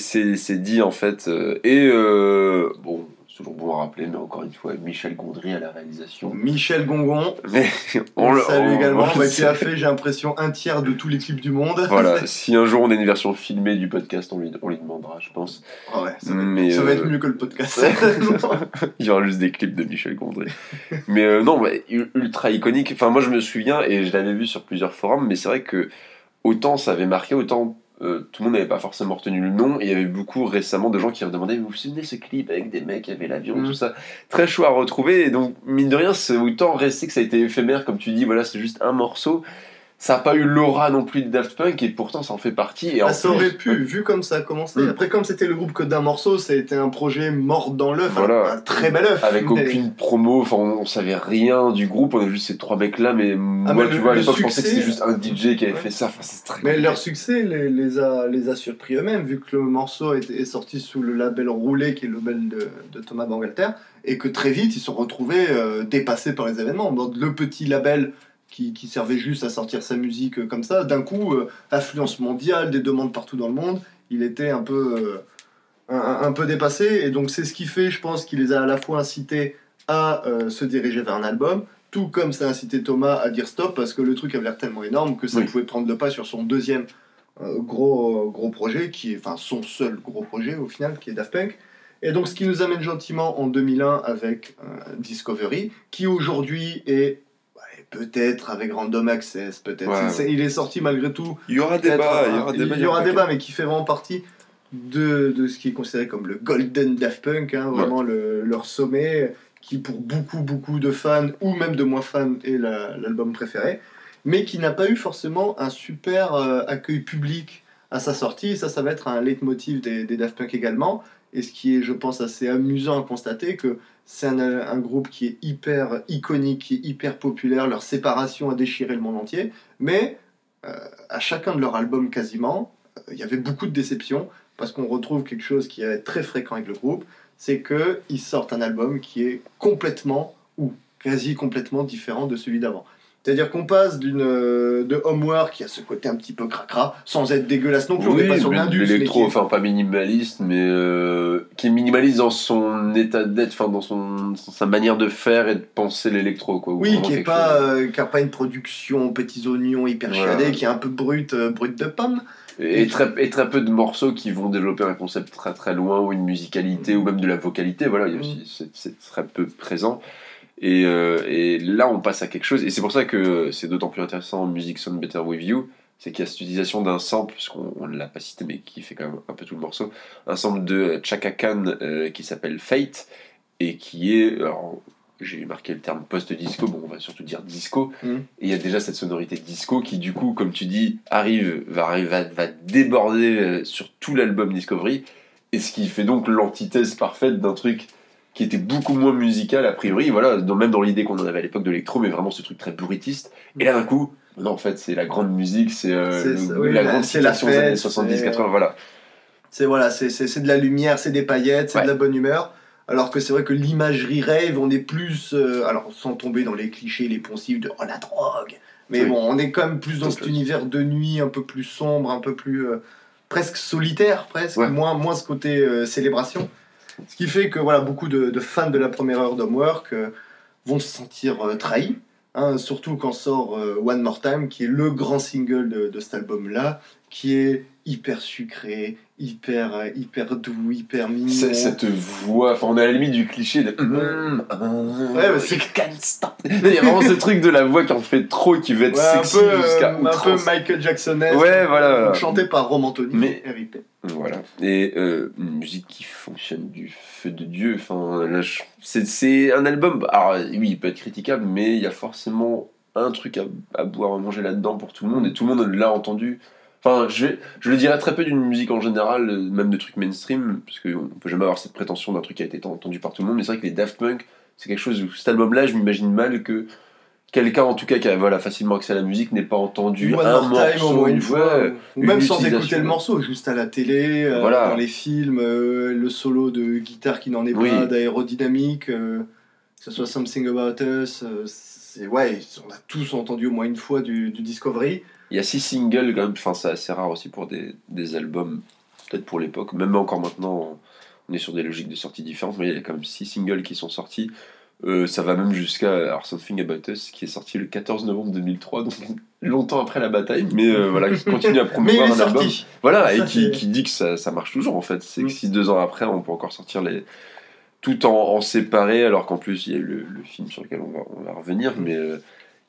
dit en fait. euh, et euh, bon, toujours bon à rappeler, mais encore une fois, Michel Gondry à la réalisation. Michel Gongon, Mais on, le salue on- également, on- bah, qui a fait, j'ai l'impression, un tiers de tous les clips du monde. Voilà, si un jour on a une version filmée du podcast, on lui, on lui demandera, je pense. Ah ouais, ça, va, Mais, ça va euh, être mieux que le podcast. Il y aura juste des clips de Michel Gondry. mais euh, non, ouais, u- ultra iconique. Enfin, moi je me souviens, et je l'avais vu sur plusieurs forums, mais c'est vrai que autant ça avait marqué, autant euh, tout le monde n'avait pas forcément retenu le nom. Et il y avait beaucoup récemment de gens qui me demandaient Vous vous souvenez ce clip avec des mecs qui avaient l'avion, Mhm. tout ça? Très chaud à retrouver. Et donc, mine de rien, c'est autant resté que ça a été éphémère, comme tu dis, voilà, c'est juste un morceau. Ça a pas eu l'aura non plus de Daft Punk et pourtant ça en fait partie. Et en Ah, ça plus- aurait pu, vu comme ça a commencé. Mm. Après, comme c'était le groupe que d'un morceau, ça a été un projet mort dans l'œuf. Voilà. Un, très bel œuf. Avec mais- aucune promo, enfin on, savait rien du groupe, on avait juste ces trois mecs là, mais moi Ah, mais tu le- vois à l'époque je pensais que c'était juste un DJ qui avait Ouais. fait ça, enfin très Mais leur succès les, les a, les a surpris eux-mêmes, vu que le morceau est, est sorti sous le label Roulé, qui est le label de, de Thomas Bangalter, et que très vite ils se sont retrouvés euh, dépassés par les événements. Donc, le petit label qui, qui servait juste à sortir sa musique euh, comme ça, d'un coup, euh, affluence mondiale, des demandes partout dans le monde, il était un peu, euh, un, un peu dépassé, et donc c'est ce qui fait, je pense, qu'il les a à la fois incités à euh, se diriger vers un album, tout comme ça a incité Thomas à dire stop, parce que le truc avait l'air tellement énorme que ça Oui. pouvait prendre le pas sur son deuxième euh, gros, gros projet, qui est enfin son seul gros projet au final, qui est Daft Punk. Et donc ce qui nous amène gentiment en 2001 avec euh, Discovery, qui aujourd'hui est peut-être avec Random Access, peut-être. Ouais. Il est sorti malgré tout. Il y aura débat, il y aura débat. il y aura débat, mais qui fait vraiment partie de, de ce qui est considéré comme le Golden Daft Punk, hein, vraiment le- leur sommet, qui pour beaucoup, beaucoup de fans, ou même de moins fans, est la- l'album préféré, mais qui n'a pas eu forcément un super euh, accueil public à sa sortie, et ça, ça va être un leitmotiv des, des Daft Punk également, et ce qui est, je pense, assez amusant à constater, que c'est un, groupe qui est hyper iconique, qui est hyper populaire, leur séparation a déchiré le monde entier, mais euh, à chacun de leurs albums quasiment, euh, il y avait beaucoup de déceptions, parce qu'on retrouve quelque chose qui est très fréquent avec le groupe, c'est qu'ils sortent un album qui est complètement, ou quasi complètement différent de celui d'avant. C'est-à-dire qu'on passe d'une euh, de Homework qui a ce côté un petit peu cracra, sans être dégueulasse non plus, on Oui, n'est pas sur l'électro, qui enfin pas minimaliste, mais euh, qui est minimaliste dans son état d'être, enfin dans son, sa manière de faire et de penser l'électro, quoi. ou Oui, qui est pas, euh, qui a pas une production aux petits oignons hyper Voilà. chiadée, qui est un peu brute, brute de pomme. Et très, et très peu de morceaux qui vont développer un concept très très loin ou une musicalité ou même de la vocalité. Voilà, Mm. c'est très peu présent. Et, euh, et là, on passe à quelque chose. Et c'est pour ça que c'est d'autant plus intéressant en Music Sound Better With You. C'est qu'il y a cette utilisation d'un sample, puisqu'on ne l'a pas cité, mais qui fait quand même un peu tout le morceau. Un sample de Chaka Khan euh, qui s'appelle Fate et qui est. Alors, j'ai marqué le terme post-disco, bon, on va surtout dire disco. Mm. Et il y a déjà cette sonorité disco qui, du coup, comme tu dis, arrive, va, arrive- va, va déborder euh, sur tout l'album Discovery. Et ce qui fait donc l'antithèse parfaite d'un truc qui était beaucoup moins musical, a priori, voilà, dans- même dans l'idée qu'on en avait à l'époque de l'électro, mais vraiment ce truc très bruitiste. Et là, d'un coup, non, en fait, c'est la grande musique, c'est euh, oui, la grande citation des années fête, 70, c'est- 80, voilà. C'est voilà, c'est de la lumière, c'est des paillettes, c'est Ouais. de la bonne humeur. Alors que c'est vrai que l'imagerie rêve, on est plus, euh, alors sans tomber dans les clichés, les poncifs de oh la drogue, mais Oui. bon, on est quand même plus dans cet univers de nuit, un peu plus sombre, un peu plus euh, presque solitaire, presque Ouais. moins moins ce côté célébration. Ce qui fait que voilà, beaucoup de, fans de la première heure d'Homework euh, vont se sentir euh, trahis. hein, surtout quand sort euh, One More Time, qui est le grand single de, de cet album-là, qui est hyper sucré, hyper, euh, hyper doux, hyper mignon. C'est- Cette voix, enfin, on est à la limite du cliché de. Ouais, mais c'est- Can't stop. Il y a vraiment ce truc de la voix qui en fait trop, qui veut être Ouais, sexy peu, euh, jusqu'à un peu. Michael Jackson Ouais, voilà. chanté par Roman Anthony, Mais- RIP. Voilà. Et euh, une musique qui fonctionne du feu de Dieu. Enfin, là, je- c'est, c'est un album. Alors, oui, il peut être critiquable, mais il y a forcément un truc à, à boire, à manger là-dedans pour tout le monde, et tout le monde l'a entendu. Enfin, je, vais, je le dirais très peu d'une musique en général, même de trucs mainstream, parce qu'on peut jamais avoir cette prétention d'un truc qui a été entendu par tout le monde, mais c'est vrai que les Daft Punk, c'est quelque chose où cet album-là, je m'imagine mal que quelqu'un, en tout cas, qui a voilà, facilement accès à la musique, n'ait pas entendu One un morceau une fois, ouais, ou une même sans écouter le morceau, juste à la télé, euh, dans les films, euh, le solo de guitare qui n'en est Oui. pas, d'aérodynamique, euh, que ce soit Something About Us, c'est ouais, on a tous entendu au moins une fois du, du Discovery. Il y a six singles quand même, enfin c'est assez rare aussi pour des, des albums, peut-être pour l'époque, même encore maintenant on est sur des logiques de sortie différentes, mais il y a quand même six singles qui sont sortis. Euh, ça va même jusqu'à Something About Us qui est sorti le 14 novembre 2003, donc longtemps après la bataille, mais euh, voilà, qui continue à promouvoir un album. Voilà, Ça, et qui, dit que ça, ça marche toujours en fait. C'est que si deux ans après on peut encore sortir les. Tout en, en séparé, alors qu'en plus il y a eu le, le film sur lequel on va, on va revenir, Mm. mais euh,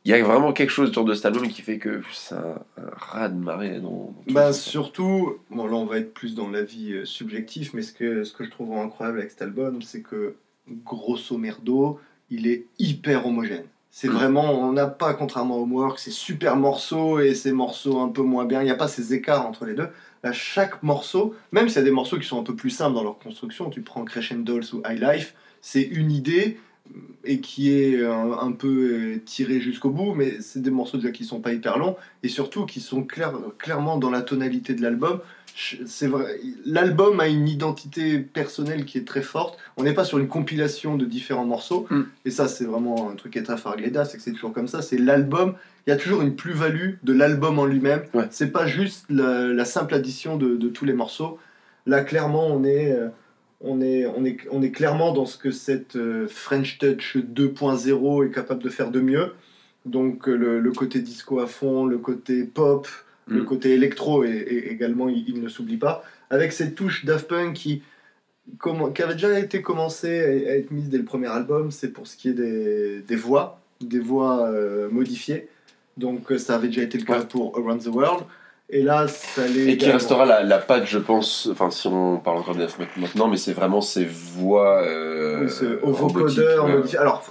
il y a vraiment quelque chose autour de cet album qui fait que c'est un, un raz de marée dans. Bah, surtout, bon là on va être plus dans l'avis euh, subjectif, mais ce que, ce que je trouve incroyable avec cet album, c'est que grosso merdo, il est hyper homogène. C'est Mm. vraiment, on n'a pas, contrairement au Work, ces super morceaux et ces morceaux un peu moins bien. Il n'y a pas ces écarts entre les deux. Là, chaque morceau, même s'il y a des morceaux qui sont un peu plus simples dans leur construction, tu prends Crescendos ou High Life, c'est une idée euh, et qui est un, un peu euh, tirée jusqu'au bout, mais c'est des morceaux déjà qui sont pas hyper longs et surtout qui sont clair- clairement dans la tonalité de l'album. C'est vrai, l'album a une identité personnelle qui est très forte. On n'est pas sur une compilation de différents morceaux, Mm. et ça c'est vraiment un truc qui est très fort avec Leda, c'est que c'est toujours comme ça. C'est l'album. Il y a toujours une plus-value de l'album en lui-même. Ouais. C'est pas juste la, la simple addition de, de tous les morceaux. Là, clairement, on est, euh, on est, on est, on est clairement dans ce que cette euh, French Touch 2.0 est capable de faire de mieux. Donc euh, le, le côté disco à fond, le côté pop, le Mm. côté électro et également, il, il ne s'oublie pas. Avec cette touche Daft Punk qui, comment- qui avait déjà été commencée à, être mise dès le premier album, c'est pour ce qui est des, des voix, des voix euh, modifiées. Donc euh, ça avait déjà été le cas Ouais. pour Around the World. Et là, ça allait. Et qui restera la, la patte, je pense, enfin si on parle encore de Daft Punk maintenant, mais c'est vraiment ces voix. Euh, Oui, ce- vocodeur ouais. modifié. Alors,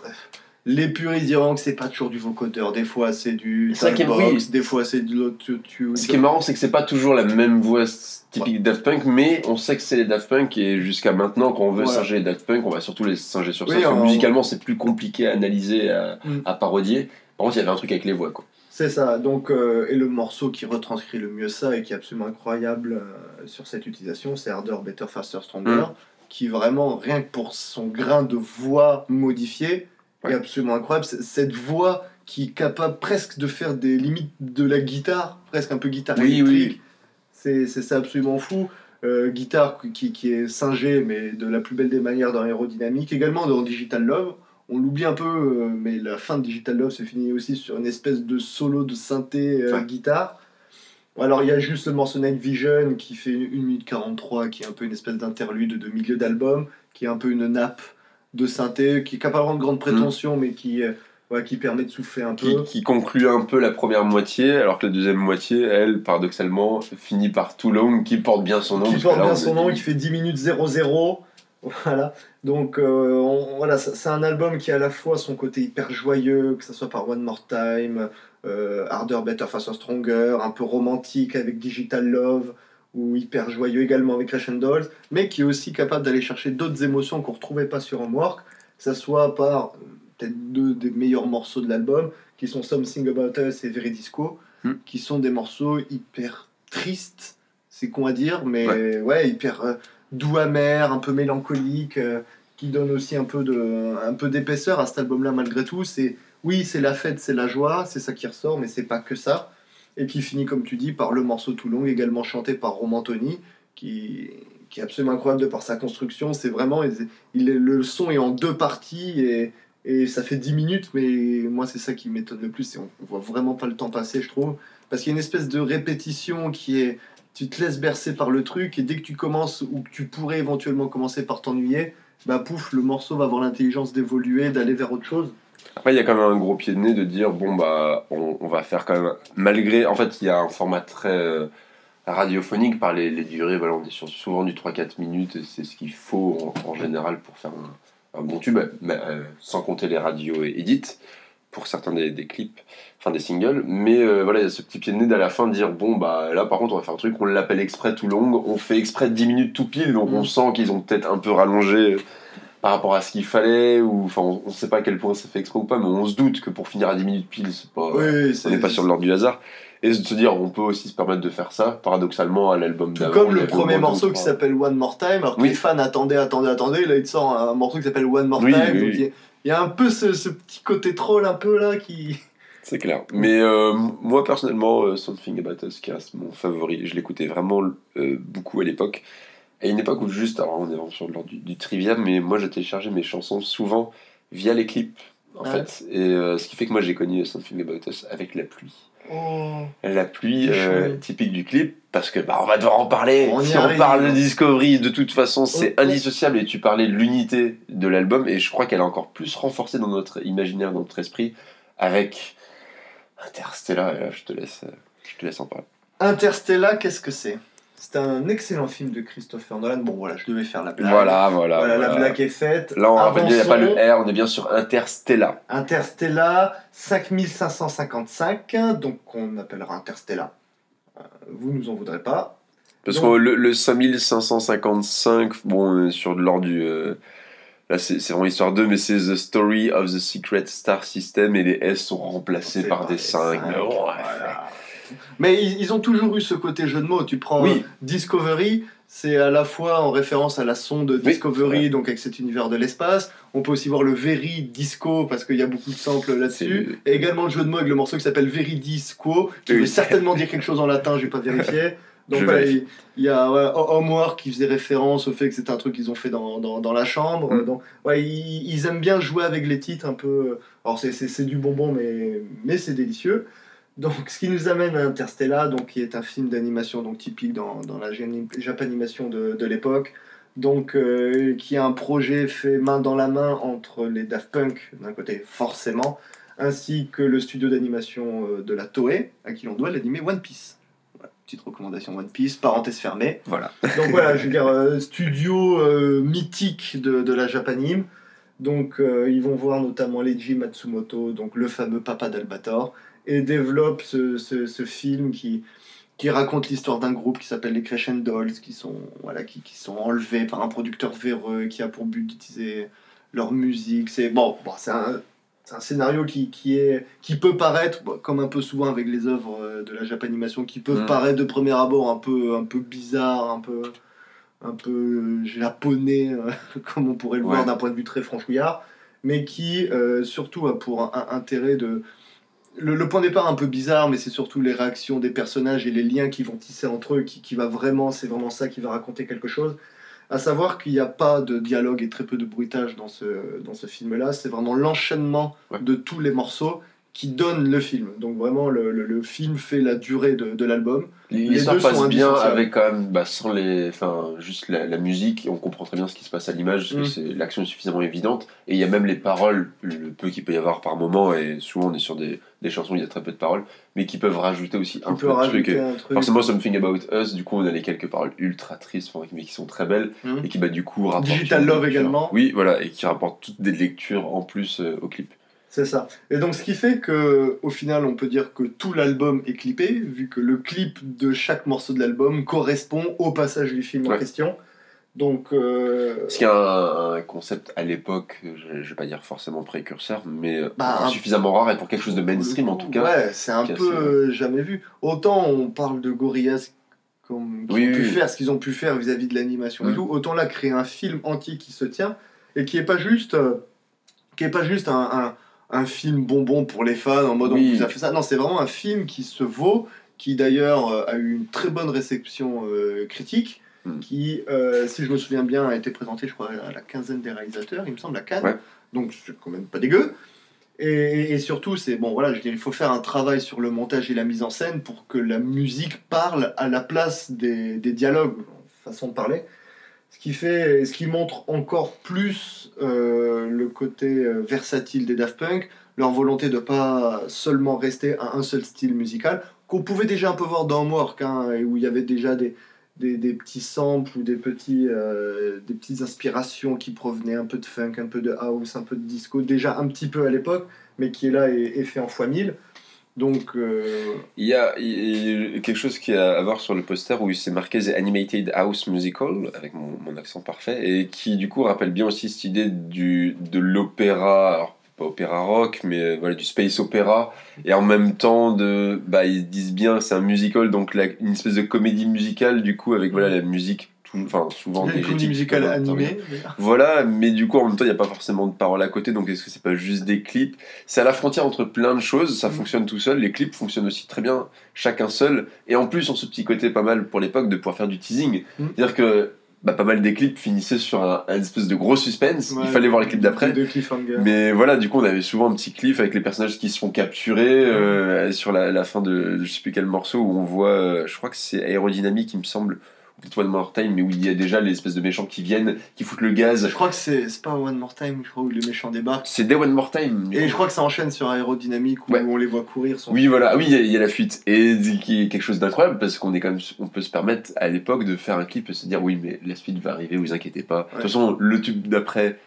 les puristes diront que c'est pas toujours du vocodeur. Des fois, c'est du C'est vrai qu'il y a- box, oui. des fois, c'est de l'autotune. Ce qui est marrant, c'est que c'est pas toujours la même voix typique Daft Punk, mais on sait que c'est les Daft Punk et jusqu'à maintenant, quand on veut Voilà. singer les Daft Punk, on va surtout les singer sur ça. Oui, on- musicalement, c'est plus compliqué à analyser, à, Mm. à parodier. Par contre, il y avait un truc avec les voix, quoi. C'est ça. Donc, euh, et le morceau qui retranscrit le mieux ça et qui est absolument incroyable euh, sur cette utilisation, c'est Harder, Better, Faster, Stronger, Mm. qui vraiment, rien que pour son grain de voix modifié, est absolument incroyable. Cette voix qui est capable presque de faire des limites de la guitare, presque un peu guitare Oui, électrique. oui. C'est c'est ça absolument fou. Euh, guitare qui, qui est singée, mais de la plus belle des manières dans Aérodynamique. Également dans Digital Love. On l'oublie un peu, euh, mais la fin de Digital Love se finit aussi sur une espèce de solo de synthé euh, Ouais. guitare. Alors il y a juste le morceau Night Vision qui fait 1 minute 43, qui est un peu une espèce d'interlude de milieu d'album, qui est un peu une nappe de synthé, qui n'a pas vraiment de grande prétention, mais qui, euh, ouais, qui permet de souffler un peu. qui conclut un peu la première moitié, alors que la deuxième moitié, elle, paradoxalement, finit par Too Long, qui porte bien son nom. qui porte bien on son nom, qui fait 10 minutes 00. Voilà. Donc euh, on- voilà, c'est un album qui a à la fois son côté hyper joyeux, que ce soit par One More Time, euh, Harder, Better, Faster, Stronger, un peu romantique avec Digital Love, ou hyper joyeux également avec Dolls, mais qui est aussi capable d'aller chercher d'autres émotions qu'on ne retrouvait pas sur Homework, que ce soit par euh, peut-être deux des meilleurs morceaux de l'album, qui sont Something About Us et Very Disco, Hmm. qui sont des morceaux hyper tristes, c'est con à dire, mais ouais, hyper euh, doux amer, un peu mélancolique, euh, qui donne aussi un peu de, un peu d'épaisseur à cet album-là malgré tout. C'est oui, c'est la fête, c'est la joie, c'est ça qui ressort, mais c'est pas que ça. Et qui finit, comme tu dis, par le morceau tout long, également chanté par Roman Tony, qui, qui est absolument incroyable de par sa construction. C'est vraiment, il le son est en deux parties et, et ça fait 10 minutes, mais moi c'est ça qui m'étonne le plus, c'est on, on voit vraiment pas le temps passer, je trouve, parce qu'il y a une espèce de répétition qui est, tu te laisses bercer par le truc et dès que tu commences ou que tu pourrais éventuellement commencer par t'ennuyer, bah pouf, le morceau va avoir l'intelligence d'évoluer, d'aller vers autre chose. Après, il y a quand même un gros pied de nez de dire bon, bah, on, on va faire quand même. Malgré. En fait, il y a un format très euh, radiophonique par les, les durées. Voilà, on est sur souvent du 3-4 minutes. et C'est ce qu'il faut en, en général pour faire un, un bon tube, mais, euh, sans compter les radios edit pour certains des, des clips, enfin des singles. Mais euh, voilà, il y a ce petit pied de nez d'à la fin de dire bon, bah là par contre, on va faire un truc, on l'appelle exprès tout long, on fait exprès de 10 minutes tout pile, donc Mm. on sent qu'ils ont peut-être un peu rallongé par rapport à ce qu'il fallait, ou enfin, on ne sait pas à quel point ça fait exprès ou pas, mais on se doute que pour finir à 10 minutes pile, c'est pas, Oui, on n'est pas sur l'ordre du hasard. Et de se dire, on peut aussi se permettre de faire ça, paradoxalement, à l'album d'avant. comme le premier morceau qui s'appelle One More Time, alors que Oui. les fans attendaient, attendaient, attendaient, là il sort un morceau qui s'appelle One More Oui, Time, donc il y a- il y a un peu ce, ce petit côté troll un peu là qui... C'est clair. Mais euh, moi, personnellement, euh, Something About Us, qui reste mon favori, je l'écoutais vraiment euh, beaucoup à l'époque. À une époque où juste, alors on est vraiment sur l'ordre du, du trivia, mais moi j'ai téléchargé mes chansons souvent via les clips, en Ouais. fait. Et euh, ce qui fait que moi j'ai connu Something About Us avec la pluie. Oh. La pluie euh, typique du clip, parce que bah, on va devoir en parler. On si on parle de Discovery, de toute façon, c'est On- on- indissociable. Et tu parlais de l'unité de l'album, et je crois qu'elle est encore plus renforcée dans notre imaginaire, dans notre esprit, avec Interstellar. Et là, je te laisse, euh, je te laisse en parler. Interstellar, qu'est-ce que c'est? C'est un excellent film de Christopher Nolan. Bon, voilà, je devais faire la blague. Voilà, voilà. Voilà, la blague est faite. Là, on rappelle bien, il n'y a pas le. R, on est bien sur Interstellar. Interstellar 5555, donc on appellera Interstellar. Euh, Vous nous en voudrez pas. Parce Donc- que le, le 5555, bon, on est sur de l'ordre du. euh, là, c'est vraiment histoire 2, mais c'est The Story of the Secret Star System et les S sont remplacés par par des les 5. cinq, voilà. Mais ils, ils ont toujours eu ce côté jeu de mots. Tu prends Oui. euh, Discovery, c'est à la fois en référence à la sonde Discovery, donc avec cet univers de l'espace. On peut aussi voir le Very Disco parce qu'il y a beaucoup de samples là-dessus. Et également le jeu de mots avec le morceau qui s'appelle Very Disco, qui Oui. veut certainement dire quelque chose en latin, j'ai pas vérifié. Donc Je il y a ouais, Homework qui faisait référence au fait que c'était un truc qu'ils ont fait dans, dans, dans la chambre. Mm. Donc, ouais, ils, ils aiment bien jouer avec les titres un peu. Alors c'est- c'est c'est du bonbon, mais, mais c'est délicieux. Donc, ce qui nous amène à Interstellar, donc, qui est un film d'animation donc typique dans, dans la Jap- Japanimation de, de l'époque. Donc, euh, qui a un projet fait main dans la main entre les Daft Punk, d'un côté, forcément, ainsi que le studio d'animation euh, de la Toei, à qui l'on doit l'animer One Piece. Voilà, petite recommandation One Piece, parenthèse fermée. Voilà. Donc voilà, je veux dire, euh, studio mythique de, de la Japanime. Donc ils vont voir notamment Leiji Matsumoto, donc le fameux papa d'Albator, et développent ce, ce- ce film qui, qui raconte l'histoire d'un groupe qui s'appelle les Crescendols, qui sont, voilà, qui, qui sont enlevés par un producteur véreux qui a pour but d'utiliser leur musique. C'est bon, bon, c'est un, c'est un scénario qui, qui, est, qui peut paraître, bon, comme un peu souvent avec les œuvres euh, de la Japanimation, qui peuvent Mm. paraître de premier abord un peu, un peu bizarre, un peu, un peu japonais, euh, comme on pourrait le voir d'un point de vue très franchouillard, mais qui euh, surtout a pour un- un intérêt de. Le, le point de départ un peu bizarre, mais c'est surtout les réactions des personnages et les liens qui vont tisser entre eux qui, qui va vraiment, c'est vraiment ça qui va raconter quelque chose. À savoir qu'il n'y a pas de dialogue et très peu de bruitage dans ce, dans ce film-là. C'est vraiment l'enchaînement Ouais. de tous les morceaux qui donne le film. Donc vraiment, le, le- le film fait la durée de, de l'album. L'histoire passe bien avec quand même, bah, sans les, enfin, juste la, la musique, et on comprend très bien ce qui se passe à l'image, parce Mm. que c'est l'action est suffisamment évidente, et il y a même les paroles, le peu qu'il peut y avoir par moment, et souvent on est sur des, des chansons où il y a très peu de paroles, mais qui peuvent rajouter aussi un peu de rajouter un truc. Forcément, Something About Us, du coup, on a les quelques paroles ultra tristes, mais qui sont très belles, Mm. et qui, bah, du coup, rapportent. Digital Love lecture. également. Oui, voilà, et qui rapportent toutes des lectures en plus euh, au clip. C'est ça. Et donc, ce qui fait que, au final, on peut dire que tout l'album est clippé, vu que le clip de chaque morceau de l'album correspond au passage du film en question. Donc, euh, Ce qui est un, un concept à l'époque, je, je vais pas dire forcément précurseur, mais euh, Bah, suffisamment rare et pour quelque chose de mainstream en tout cas. Ouais, c'est un peu assez- euh, jamais vu. Autant on parle de Gorillaz comme, Oui, ont pu oui, faire ce qu'ils ont pu faire vis-à-vis de l'animation et Mm. tout, autant là créer un film entier qui se tient et qui est pas juste, euh, qui est pas juste un, un, un film bonbon pour les fans en mode Oui. on vous a fait ça. Non, c'est vraiment un film qui se vaut, qui d'ailleurs euh, a eu une très bonne réception euh, critique. Mm. Qui, euh, si je me souviens bien, a été présenté, je crois, à la quinzaine des réalisateurs, il me semble, à Cannes. Ouais. Donc, c'est quand même pas dégueu. Et, et surtout, c'est bon, voilà, je dirais, il faut faire un travail sur le montage et la mise en scène pour que la musique parle à la place des, des dialogues, façon de parler. Ce qui fait, ce qui montre encore plus euh, le côté euh, versatile des Daft Punk, leur volonté de pas seulement rester à un seul style musical, qu'on pouvait déjà un peu voir dans Homework, hein, où il y avait déjà des, des, petits samples ou des, petits, euh, des petites inspirations qui provenaient un peu de funk, un peu de house, un peu de disco, déjà un petit peu à l'époque, mais qui est là et, et fait en fois mille. Donc, euh, Il y, a, quelque chose qui a à voir sur le poster où c'est marqué The Animated House Musical, avec mon, accent parfait, et qui du coup rappelle bien aussi cette idée du, de l'opéra, alors pas opéra rock, mais euh, voilà, du space opéra, et en même temps, de, bah, ils disent bien c'est un musical, donc une espèce de comédie musicale, du coup, avec voilà, la musique, enfin souvent des comédie musicale animée. Voilà, mais du coup, en même temps, il n'y a pas forcément de paroles à côté, donc est-ce que c'est pas juste des clips? C'est à la frontière entre plein de choses, ça Mm. fonctionne tout seul, les clips fonctionnent aussi très bien, chacun seul, et en plus, on ce petit côté pas mal pour l'époque de pouvoir faire du teasing. Mm. C'est-à-dire que bah, pas mal des clips finissaient sur un, un espèce de gros suspense, Ouais, il fallait voir les clips d'après. Mais voilà, du coup, on avait souvent un petit clip avec les personnages qui se font capturer euh, sur la, la fin de, je sais plus quel morceau où on voit, euh, je crois que c'est aérodynamique, il me semble, One More Time, mais où il y a déjà les espèces de méchants qui viennent, qui foutent le gaz. Je crois que c'est pas One More Time, je crois, où les méchants débarquent. C'est des One More Time. Et coup. je crois que ça enchaîne sur Aérodynamique où Ouais. on les voit courir. Oui, voilà, oui, il y a- il y, a la fuite. Et qui est quelque chose d'incroyable parce qu'on est quand même, on peut se permettre à l'époque de faire un clip et se dire oui, mais la suite va arriver, vous inquiétez pas. De toute façon, le tube d'après,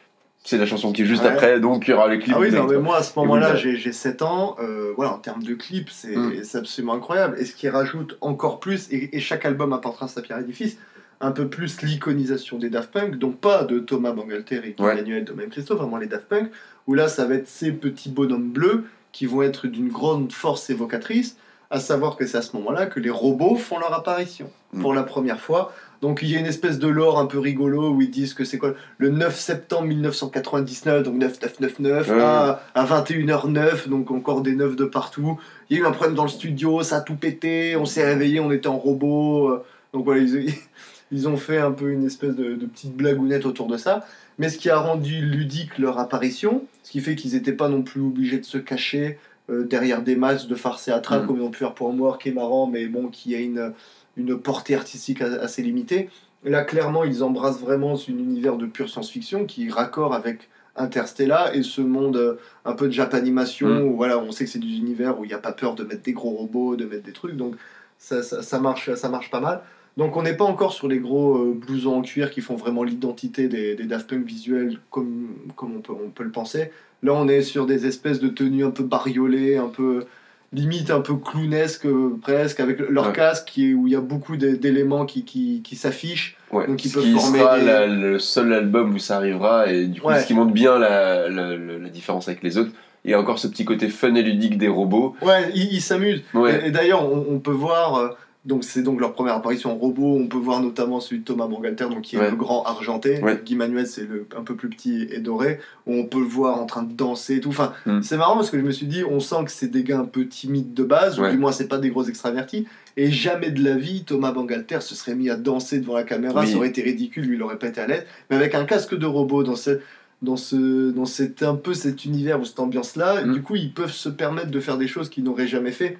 c'est la chanson qui est juste Ouais. après, donc il y aura le clip. Ah oui, non, mais moi à ce moment-là, j'ai j'ai 7 ans. euh, voilà, en termes de clips, c'est Mm. c'est absolument incroyable. Et ce qui rajoute encore plus, et, et chaque album apportera sa pierre à l'édifice, un peu plus l'iconisation des Daft Punk, donc pas de Thomas Bangalter et Ouais. Emmanuel même Christophe, vraiment les Daft Punk, où là ça va être ces petits bonhommes bleus qui vont être d'une grande force évocatrice, à savoir que c'est à ce moment-là que les robots font leur apparition Mm. pour la première fois. Donc il y a une espèce de lore un peu rigolo où ils disent que c'est quoi le 9 septembre 1999, donc 9999, Ouais. à, à 21h09, donc encore des 9 de partout. Il y a eu un problème dans le studio, ça a tout pété, on s'est réveillé, on était en robot. euh, Donc voilà, ils, ils ont fait un peu une espèce de, de petite blagounette autour de ça. Mais ce qui a rendu ludique leur apparition, ce qui fait qu'ils n'étaient pas non plus obligés de se cacher euh, derrière des masques de farce théâtrale Mhm. comme ils ont pu faire pour Moi, qui est marrant, mais bon, qui a une, une portée artistique assez limitée. Et là, clairement, ils embrassent vraiment un univers de pure science-fiction qui raccord avec Interstellar et ce monde euh, un peu de Japanimation Mm. où voilà, on sait que c'est des univers où il n'y a pas peur de mettre des gros robots, de mettre des trucs, donc ça, ça, ça marche, ça marche pas mal. Donc on n'est pas encore sur les gros euh, blousons en cuir qui font vraiment l'identité des, des Daft Punk visuels comme, comme on, peut, on peut le penser. Là on est sur des espèces de tenues un peu bariolées, un peu limite un peu clownesque euh, presque, avec leur Ouais. casque qui est- où il y a beaucoup d'é- d'éléments qui, qui, qui s'affichent. Ouais. Donc, ils ce peuvent qui former sera des- la- le seul album où ça arrivera et du coup Ouais. ce qui montre bien la, la, différence avec les autres. Il y a encore ce petit côté fun et ludique des robots. Ouais, ils s'amusent. Et, et d'ailleurs, on, on peut voir, euh, donc c'est donc leur première apparition en robot, on peut voir notamment celui de Thomas Bangalter, donc qui est Ouais. le grand argenté. Ouais. Guy Manuel, c'est le un peu plus petit et doré, où on peut le voir en train de danser et tout. Enfin, Mm. c'est marrant parce que je me suis dit, on sent que c'est des gars un peu timides de base, ou du moins c'est pas des gros extravertis. Et jamais de la vie, Thomas Bangalter se serait mis à danser devant la caméra, Oui. ça aurait été ridicule, lui il aurait pas été à l'aise. Mais avec un casque de robot dans ce, dans ce, dans cet un peu cet univers ou cette ambiance-là, Mm. du coup ils peuvent se permettre de faire des choses qu'ils n'auraient jamais fait.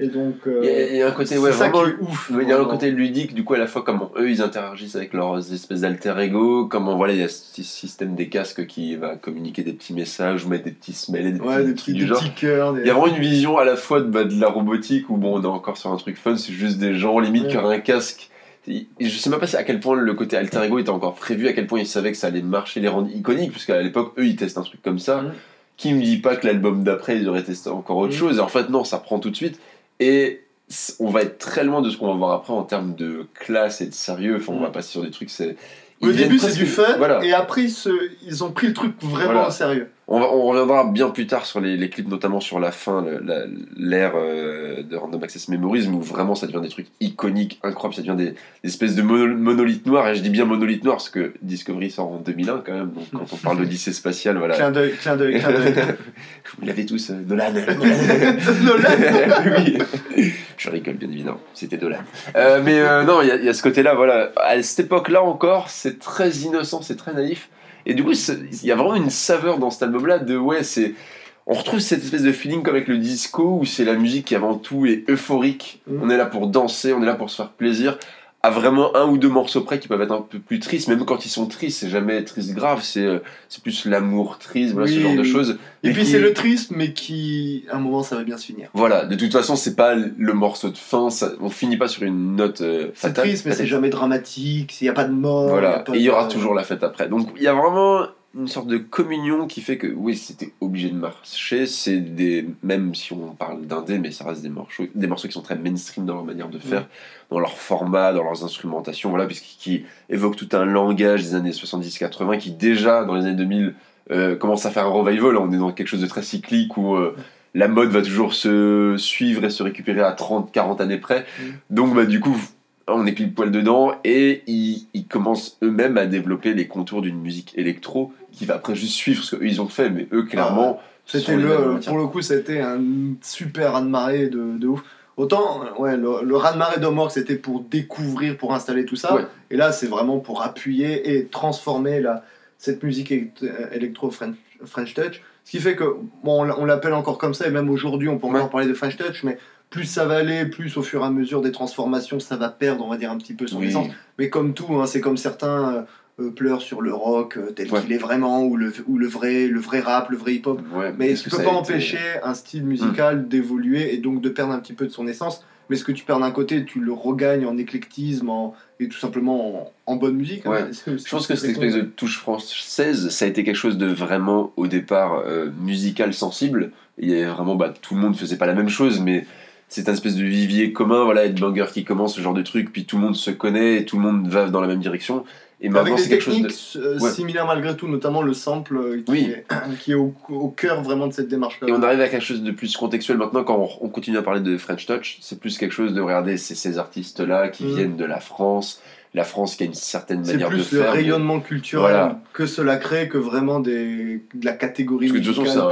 Et donc, euh, Il y, a, un côté ouais, vraiment ouf. Il y a un côté ludique, du coup, à la fois comment eux ils interagissent avec leurs espèces d'alter ego, comment voilà, il y a ce système des casques qui va communiquer des petits messages ou mettre des petits smells, des Ouais, petits des trucs petits, du des genre. petits cœurs. des- Il y a vraiment une vision à la fois de, bah, de la robotique où bon, on est encore sur un truc fun, c'est juste des gens limite Ouais. qui auraient un casque. Et je sais même pas à quel point le côté alter ego était encore prévu, à quel point ils savaient que ça allait marcher, les rendre iconiques, parce qu'à l'époque, eux ils testent un truc comme ça. Mhm. Qui me dit pas que l'album d'après ils auraient testé encore autre Mhm. chose Et en fait, non, ça prend tout de suite. Et on va être très loin de ce qu'on va voir après en termes de classe et de sérieux. Enfin, on va passer sur des trucs, c'est. Au début, c'est du fun, Voilà. et après, ils, se- ils ont pris le truc vraiment Voilà. au sérieux. On, va- on reviendra bien plus tard sur les, les clips, notamment sur la fin, l'ère euh, de Random Access Memories, où vraiment ça devient des trucs iconiques, incroyables, ça devient des, des espèces de mono- monolithes noirs, et je dis bien monolithes noirs parce que Discovery sort en 2001 quand même, donc quand on parle d'Odyssée spatiale, voilà. Clin d'œil, clin d'œil, clin d'œil. Vous l'avez tous, euh, Nolan. Nolan. oui. Je rigole, bien évidemment. C'était Dolan. Euh, mais euh, non, il y, a- il y a ce côté-là, voilà. À cette époque-là encore, c'est très innocent, c'est très naïf. Et du coup, il y a vraiment une saveur dans cet album-là de ouais, c'est. On retrouve cette espèce de feeling comme avec le disco où c'est la musique qui avant tout est euphorique. Mhm. On est là pour danser, on est là pour se faire plaisir. À vraiment un ou deux morceaux près qui peuvent être un peu plus tristes, même quand ils sont tristes, c'est jamais triste grave, c'est euh, c'est plus l'amour triste, voilà ce Oui, genre de choses. Et puis qui- c'est le triste, mais qui, à un moment, ça va bien se finir. voilà, de toute façon, c'est pas le morceau de fin, ça, on finit pas sur une note euh, C'est fatale. triste, mais c'est jamais dramatique, il n'y a pas de mort. y a Voilà, pas et il y aura de- toujours la fête après. Donc il y a vraiment une sorte de communion qui fait que oui, c'était obligé de marcher. C'est des, même si on parle d'indé, mais ça reste des morceaux, des morceaux qui sont très mainstream dans leur manière de faire, dans leur format, dans leurs instrumentations, voilà, puisqu'ils qui évoquent tout un langage des années 70-80 qui déjà dans les années 2000 euh, commence à faire un revival. On est dans quelque chose de très cyclique où euh, la mode va toujours se suivre et se récupérer à 30-40 années près. Donc bah du coup, on est pile poil dedans et ils, ils commencent eux-mêmes à développer les contours d'une musique électro qui va après juste suivre ce qu'eux ils ont fait. Mais eux clairement, C'était mêmes en le, pour le coup, c'était un super raz-de-marée de, de ouf. Autant, ouais, le, le raz-de-marée c'était pour découvrir, pour installer tout ça. Ouais. Et là, c'est vraiment pour appuyer et transformer la, cette musique élect- électro-French French Touch. Ce qui fait que, bon, on l'appelle encore comme ça, et même aujourd'hui, on peut encore Ouais. parler de French Touch, mais plus ça va aller, plus au fur et à mesure des transformations, ça va perdre, on va dire, un petit peu son Oui. essence. Mais comme tout, hein, c'est comme certains euh, euh, pleurent sur le rock euh, tel Ouais. qu'il est vraiment, ou le, ou le vrai, le vrai rap, le vrai hip-hop. Ouais, Mais que peux ça pas été- empêcher un style musical d'évoluer et donc de perdre un petit peu de son essence. Mais ce que tu perds d'un côté, tu le regagnes en éclectisme en- et tout simplement en, en bonne musique. hein. Je pense que cette espèce de touche française, ça a été quelque chose de vraiment, au départ, euh, musical sensible. Il y avait vraiment, bah, tout le monde faisait pas la même chose, mais c'est un espèce de vivier commun, voilà, Headbanger qui commence, ce genre de truc, puis tout le monde se connaît, et tout le monde va dans la même direction. Et maintenant, c'est quelque chose de... euh, Ouais. similaires malgré tout, notamment le sample euh, qui Oui. est, qui est au, au cœur vraiment de cette démarche-là. Et on arrive à quelque chose de plus contextuel maintenant quand on, on continue à parler de French Touch. C'est plus quelque chose de regarder ces artistes-là qui Mm. viennent de la France, la France qui a une certaine C'est manière de plus le faire. rayonnement culturel Voilà. que cela crée que vraiment des, de la catégorie Parce que de toute façon,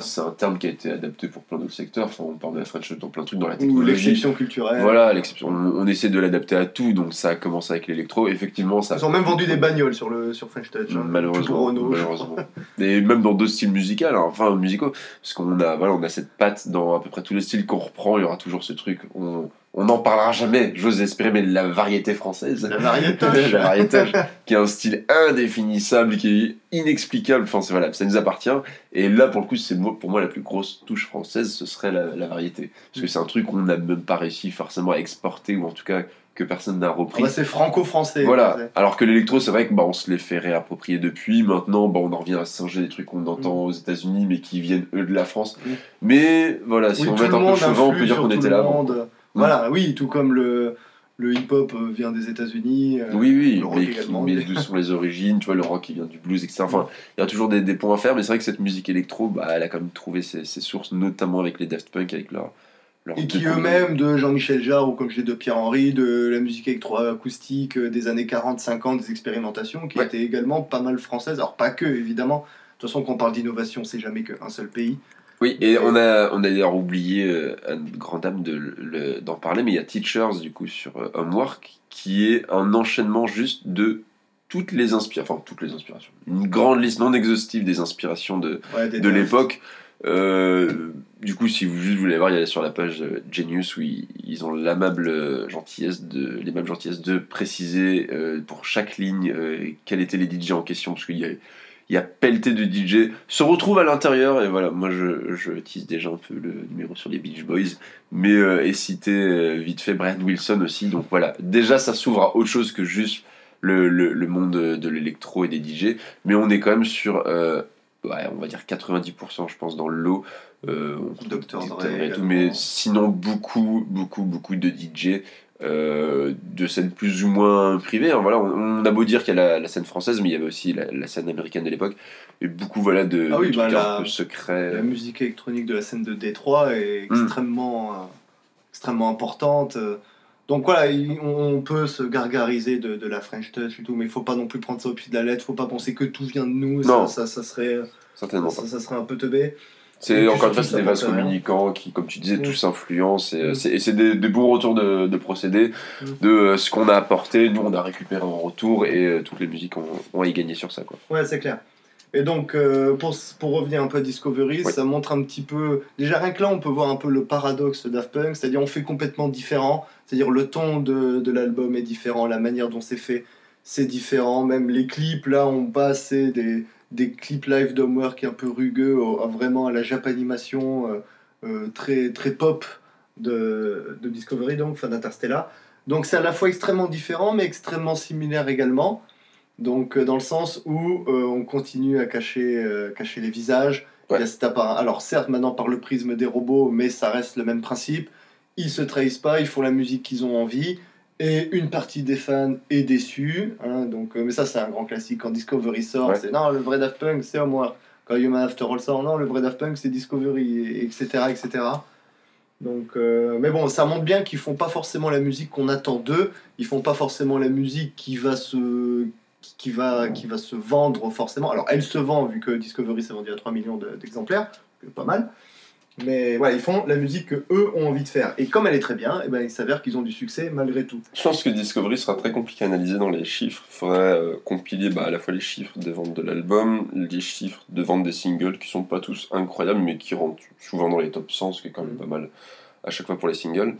c'est un, c'est terme qui a été adapté pour plein d'autres secteurs. Enfin, on parle de la French dans plein de trucs, dans la Ou technologie. l'exception culturelle. Voilà, l'exception. On, on essaie de l'adapter à tout, donc ça a commencé avec l'électro. Effectivement, ça. Ils ont même vendu des bagnoles sur, le, sur French Touch. hein. Malheureusement, Renault, malheureusement. Et même dans d'autres styles musicaux, hein, enfin musicaux, parce qu'on a, voilà, on a cette patte dans à peu près tous les styles qu'on reprend. Il y aura toujours ce truc. On on n'en parlera jamais. J'ose espérer, mais la variété française, La variété. la variété, qui est un style indéfinissable, qui est inexplicable. Enfin, c'est voilà, ça nous appartient. Et là, pour le coup, c'est pour moi la plus grosse touche française, ce serait la, la variété, parce que c'est un truc qu'on n'a même pas réussi forcément à exporter, ou en tout cas que personne n'a repris. bah, c'est franco-français. Voilà. Alors que l'électro, c'est vrai que bah, on se les fait réapproprier depuis. Maintenant, bah, on en revient à singer des trucs qu'on entend aux États-Unis, mais qui viennent eux de la France. Mm. Mais voilà, si Oui, on met un peu on peut dire qu'on était là. monde. Voilà, oui, tout comme le, le hip-hop euh, vient des États-Unis. euh, Oui, oui, le rock mais, qui- également. mais d'où sont les origines, tu vois, le rock qui vient du blues, etc. Enfin, il y a toujours des, des points à faire, mais c'est vrai que cette musique électro, bah, elle a quand même trouvé ses, ses sources, notamment avec les Daft Punk, avec leur. leur Et qui eux-mêmes, de Jean-Michel Jarre ou comme je l'ai de Pierre-Henri, de la musique électroacoustique euh, des années 40-50, des expérimentations, qui Ouais. étaient également pas mal françaises. Alors pas que, évidemment. De toute façon, quand on parle d'innovation, c'est jamais qu'un seul pays. Oui, et on a, on a d'ailleurs oublié, euh, à une grande dame, de d'en parler, mais il y a Teachers, du coup, sur euh, Homework, qui est un enchaînement juste de toutes les inspirations, enfin, toutes les inspirations, une grande liste non exhaustive des inspirations de, Ouais, de l'époque. Euh, du coup, si vous juste voulez voir, il y a sur la page euh, Genius où ils, ils ont l'amable gentillesse de, l'aimable gentillesse de préciser euh, pour chaque ligne euh, quels étaient les DJ en question, parce qu'il y a, il y a pelleté de DJ se retrouvent à l'intérieur et voilà, moi je, je tease déjà un peu le numéro sur les Beach Boys, mais euh, et citer euh, vite fait Brian Wilson aussi, donc voilà, déjà ça s'ouvre à autre chose que juste le, le, le monde de l'électro et des DJ, mais on est quand même sur euh, ouais, on va dire 90% je pense dans le lot. Euh, retrouve thèmes et tout, mais sinon beaucoup, beaucoup, beaucoup de DJ. Euh, de scènes plus ou moins privées. hein, voilà, on, on a beau dire qu'il y a la, la scène française, mais il y avait aussi la, la scène américaine de l'époque, et beaucoup voilà de, Ah oui, de bah, la- un peu secrets. La musique électronique de la scène de Détroit est Mm. extrêmement, euh, extrêmement importante. Donc voilà, il- on peut se gargariser de, de la French Touch et tout, mais il faut pas non plus prendre ça au pied de la lettre, faut pas penser que tout vient de nous, Non. ça, ça, ça serait, Certainement pas. ça, ça serait un peu teubé. C'est encore une fois, c'est des vases rien. communicants qui, comme tu disais, Mm. tous influencent. Et, euh, Mm. c'est- et c'est des, des bons retours de, de procédés, Mm. de euh, ce qu'on a apporté, nous on a récupéré en retour, et euh, toutes les musiques ont, ont à y gagner sur ça. Quoi. Ouais, c'est clair. Et donc, euh, pour, pour revenir un peu à Discovery, Oui. ça montre un petit peu. Déjà, rien que là, on peut voir un peu le paradoxe Daft Punk, c'est-à-dire on fait complètement différent. C'est-à-dire le ton de, de l'album est différent, la manière dont c'est fait, c'est différent. Même les clips, là, on passe c'est des, des clips live d'Homework un peu rugueux au- vraiment à la japanimation euh, euh, très, très pop de, de Discovery, donc, enfin d'Interstellar. Donc, c'est à la fois extrêmement différent, mais extrêmement similaire également. Donc, euh, dans le sens où euh, on continue à cacher, euh, cacher les visages. Ouais. Il y a cet appara- Alors, certes, maintenant par le prisme des robots, mais ça reste le même principe. Ils se trahissent pas, ils font la musique qu'ils ont envie. Et une partie des fans est déçue. hein, donc, euh, mais ça, c'est un grand classique. Quand Discovery sort, Ouais. c'est non, le vrai Daft Punk, c'est Homework. Quand Human After All sort, non, le vrai Daft Punk, c'est Discovery, et- etc. etc. Donc, euh, mais bon, ça montre bien qu'ils font pas forcément la musique qu'on attend d'eux. Ils font pas forcément la musique qui va se qui- va, qui va se vendre forcément. Alors, elle se vend, vu que Discovery s'est vendu à 3 millions de- d'exemplaires, pas mal. Mais voilà, ils font la musique que eux ont envie de faire. Et comme elle est très bien, eh ben, il s'avère qu'ils ont du succès malgré tout. Je pense que Discovery sera très compliqué à analyser dans les chiffres. Il faudrait euh, compiler bah, à la fois les chiffres des ventes de l'album, les chiffres de vente des singles qui sont pas tous incroyables, mais qui rentrent souvent dans les top 100, ce qui est quand même pas mal à chaque fois pour les singles.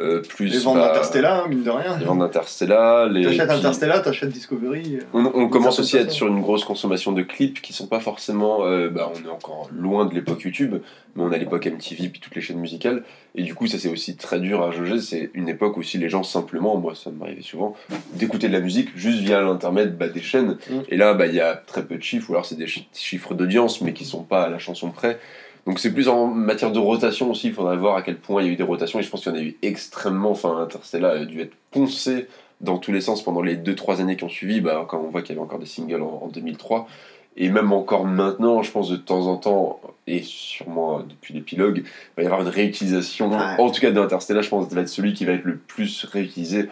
Euh, plus Les ventes bah, d'Interstellar, hein, mine de rien. les ventes d'Interstellar, les T'achètes Interstellar, t'achètes Discovery. euh. on, on commence aussi à être sur une grosse consommation de clips qui sont pas forcément. euh, bah, on est encore loin de l'époque YouTube, mais on a l'époque MTV puis toutes les chaînes musicales. Et du coup, ça c'est aussi très dur à jauger. C'est une époque où aussi les gens simplement, moi ça m'arrivait souvent, d'écouter de la musique juste via l'intermède bah, des chaînes. Mm. Et là, bah, il y a très peu de chiffres, ou alors c'est des chi- chiffres d'audience, mais qui sont pas à la chanson près. Donc c'est plus en matière de rotation aussi, il faudrait voir à quel point il y a eu des rotations, et je pense qu'il y en a eu extrêmement, enfin Interstellar a dû être poncé dans tous les sens pendant les 2-3 années qui ont suivi, bah, quand on voit qu'il y avait encore des singles en, en 2003, et même encore maintenant, je pense de temps en temps, et sûrement euh, depuis l'épilogue, il va y avoir une réutilisation, Ouais. en tout cas d'Interstellar, je pense que ça va être celui qui va être le plus réutilisé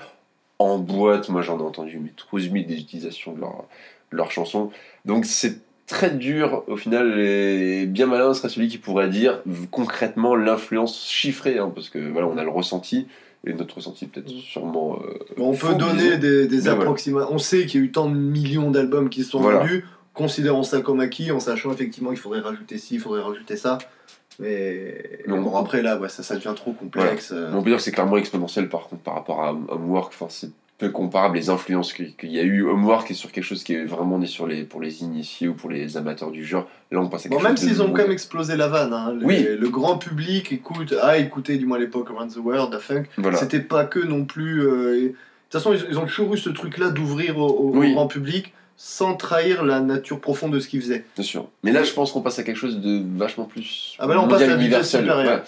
en boîte, moi j'en ai entendu mais 12 000 des utilisations de leur, de leur chanson, donc c'est très dur au final et bien malin serait celui qui pourrait dire concrètement l'influence chiffrée hein, parce que voilà on a le ressenti et notre ressenti peut-être Mm. sûrement euh, On peut donner des, des Mais voilà. approximations. On sait qu'il y a eu tant de millions d'albums qui se sont Voilà. vendus. Considérons ça comme acquis, en sachant effectivement qu'il faudrait rajouter ci, il faudrait rajouter ça. Mais Non. bon, après là, ouais, ça, ça devient trop complexe. euh. on peut dire que c'est clairement exponentiel par contre par rapport à Hom- Homework enfin c'est peu comparable les influences qu'il y a eu Homework est sur quelque chose qui est vraiment né sur les pour les initiés ou pour les amateurs du genre là on passe à quelque Bon, même chose s'ils ont quand même explosé la vanne, hein, le, Oui. le grand public écoute, a écouté du moins à l'époque Around the World, Daft Punk, voilà c'était pas que non plus. euh, De toute façon, ils, ils ont toujours eu ce truc-là d'ouvrir au, au- au Oui. grand public sans trahir la nature profonde de ce qu'ils faisaient. Bien sûr. Mais là, je pense qu'on passe à quelque chose de vachement plus. Ah bah là, on passe à la vitesse supérieure. ouais.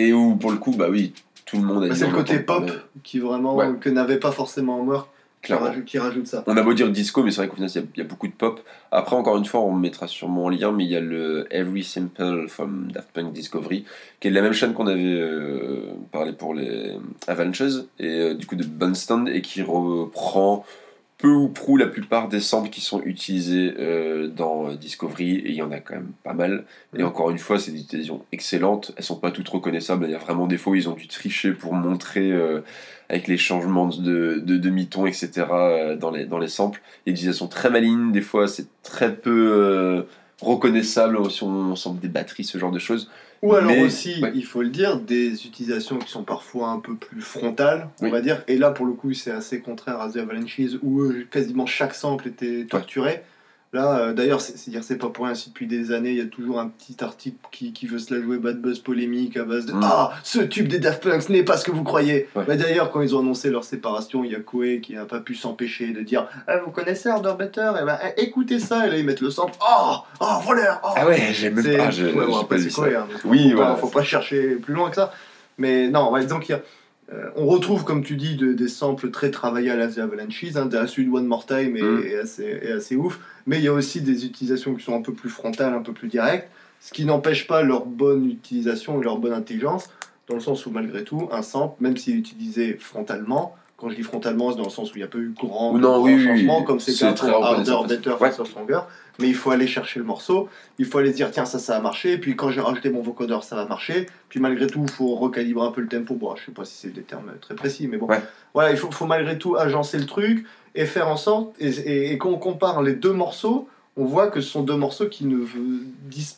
Et où, pour le coup, bah oui, tout le monde a c'est le côté pop qui vraiment Ouais. que n'avait pas forcément Homework qui clairement. rajoute, qui rajoute ça. On a beau dire disco, mais c'est vrai qu'au final, il y a- il y, a beaucoup de pop. Après, encore une fois, on mettra sûrement en lien, mais il y a le Every Simple from Daft Punk Discovery, qui est de la même chaîne qu'on avait euh, parlé pour les Avalanches, et euh, du coup de Bunstand, et qui reprend peu ou prou la plupart des samples qui sont utilisés euh, dans euh, Discovery, et il y en a quand même pas mal. Et encore une fois, c'est des utilisations excellentes, elles sont pas toutes reconnaissables, il y a vraiment des fois où ils ont dû tricher pour montrer euh, avec les changements de, de demi-ton, etc. dans, les, dans les samples. Des utilisations très malines, des fois c'est très peu reconnaissable si on sample des batteries, ce genre de choses. Ou alors Mais- aussi, ouais. il faut le dire, des utilisations qui sont parfois un peu plus frontales, on Oui. va dire. Et là, pour le coup, c'est assez contraire à The Avalanches où euh, quasiment chaque sample était torturé. Là, euh, d'ailleurs, c'est dire c'est pas pour rien si depuis des années, il y a toujours un petit article qui, qui veut se la jouer bad buzz polémique à base de Mm. Ah, ce tube des Daft Punk, ce n'est pas ce que vous croyez. Ouais. Bah, d'ailleurs, quand ils ont annoncé leur séparation, il y a Koé qui n'a pas pu s'empêcher de dire Ah, vous connaissez Harder Better Et ben, eh, écoutez ça, et là ils mettent le sample Oh, oh, voleur oh. Ah ouais, j'ai même pas, je- ouais, bon, pas. Koé, hein, Oui, faut pas, faut pas chercher plus loin que ça. Mais non, ouais, donc il y a, euh, on retrouve, comme tu dis, de- des samples très travaillés à la The Avalanches. Hein, The Suite One More Time est, Mm. est assez, est assez ouf. Mais il y a aussi des utilisations qui sont un peu plus frontales, un peu plus directes. Ce qui n'empêche pas leur bonne utilisation et leur bonne intelligence. Dans le sens où, malgré tout, un sample, même s'il est utilisé frontalement, quand je dis frontalement, c'est dans le sens où il n'y a pas eu grand, Ou non, grand oui, oui, changement, oui. comme c'est le cas pour Harder. Better, Ouais. Faster, Stronger. Mais il faut aller chercher le morceau, il faut aller se dire tiens ça ça a marché, puis quand j'ai rajouté mon vocodeur ça va marcher, puis malgré tout il faut recalibrer un peu le tempo, bon je sais pas si c'est des termes très précis, mais bon, Ouais. voilà il faut, faut malgré tout agencer le truc et faire en sorte, et, et- et quand on compare les deux morceaux, on voit que ce sont deux morceaux qui ne,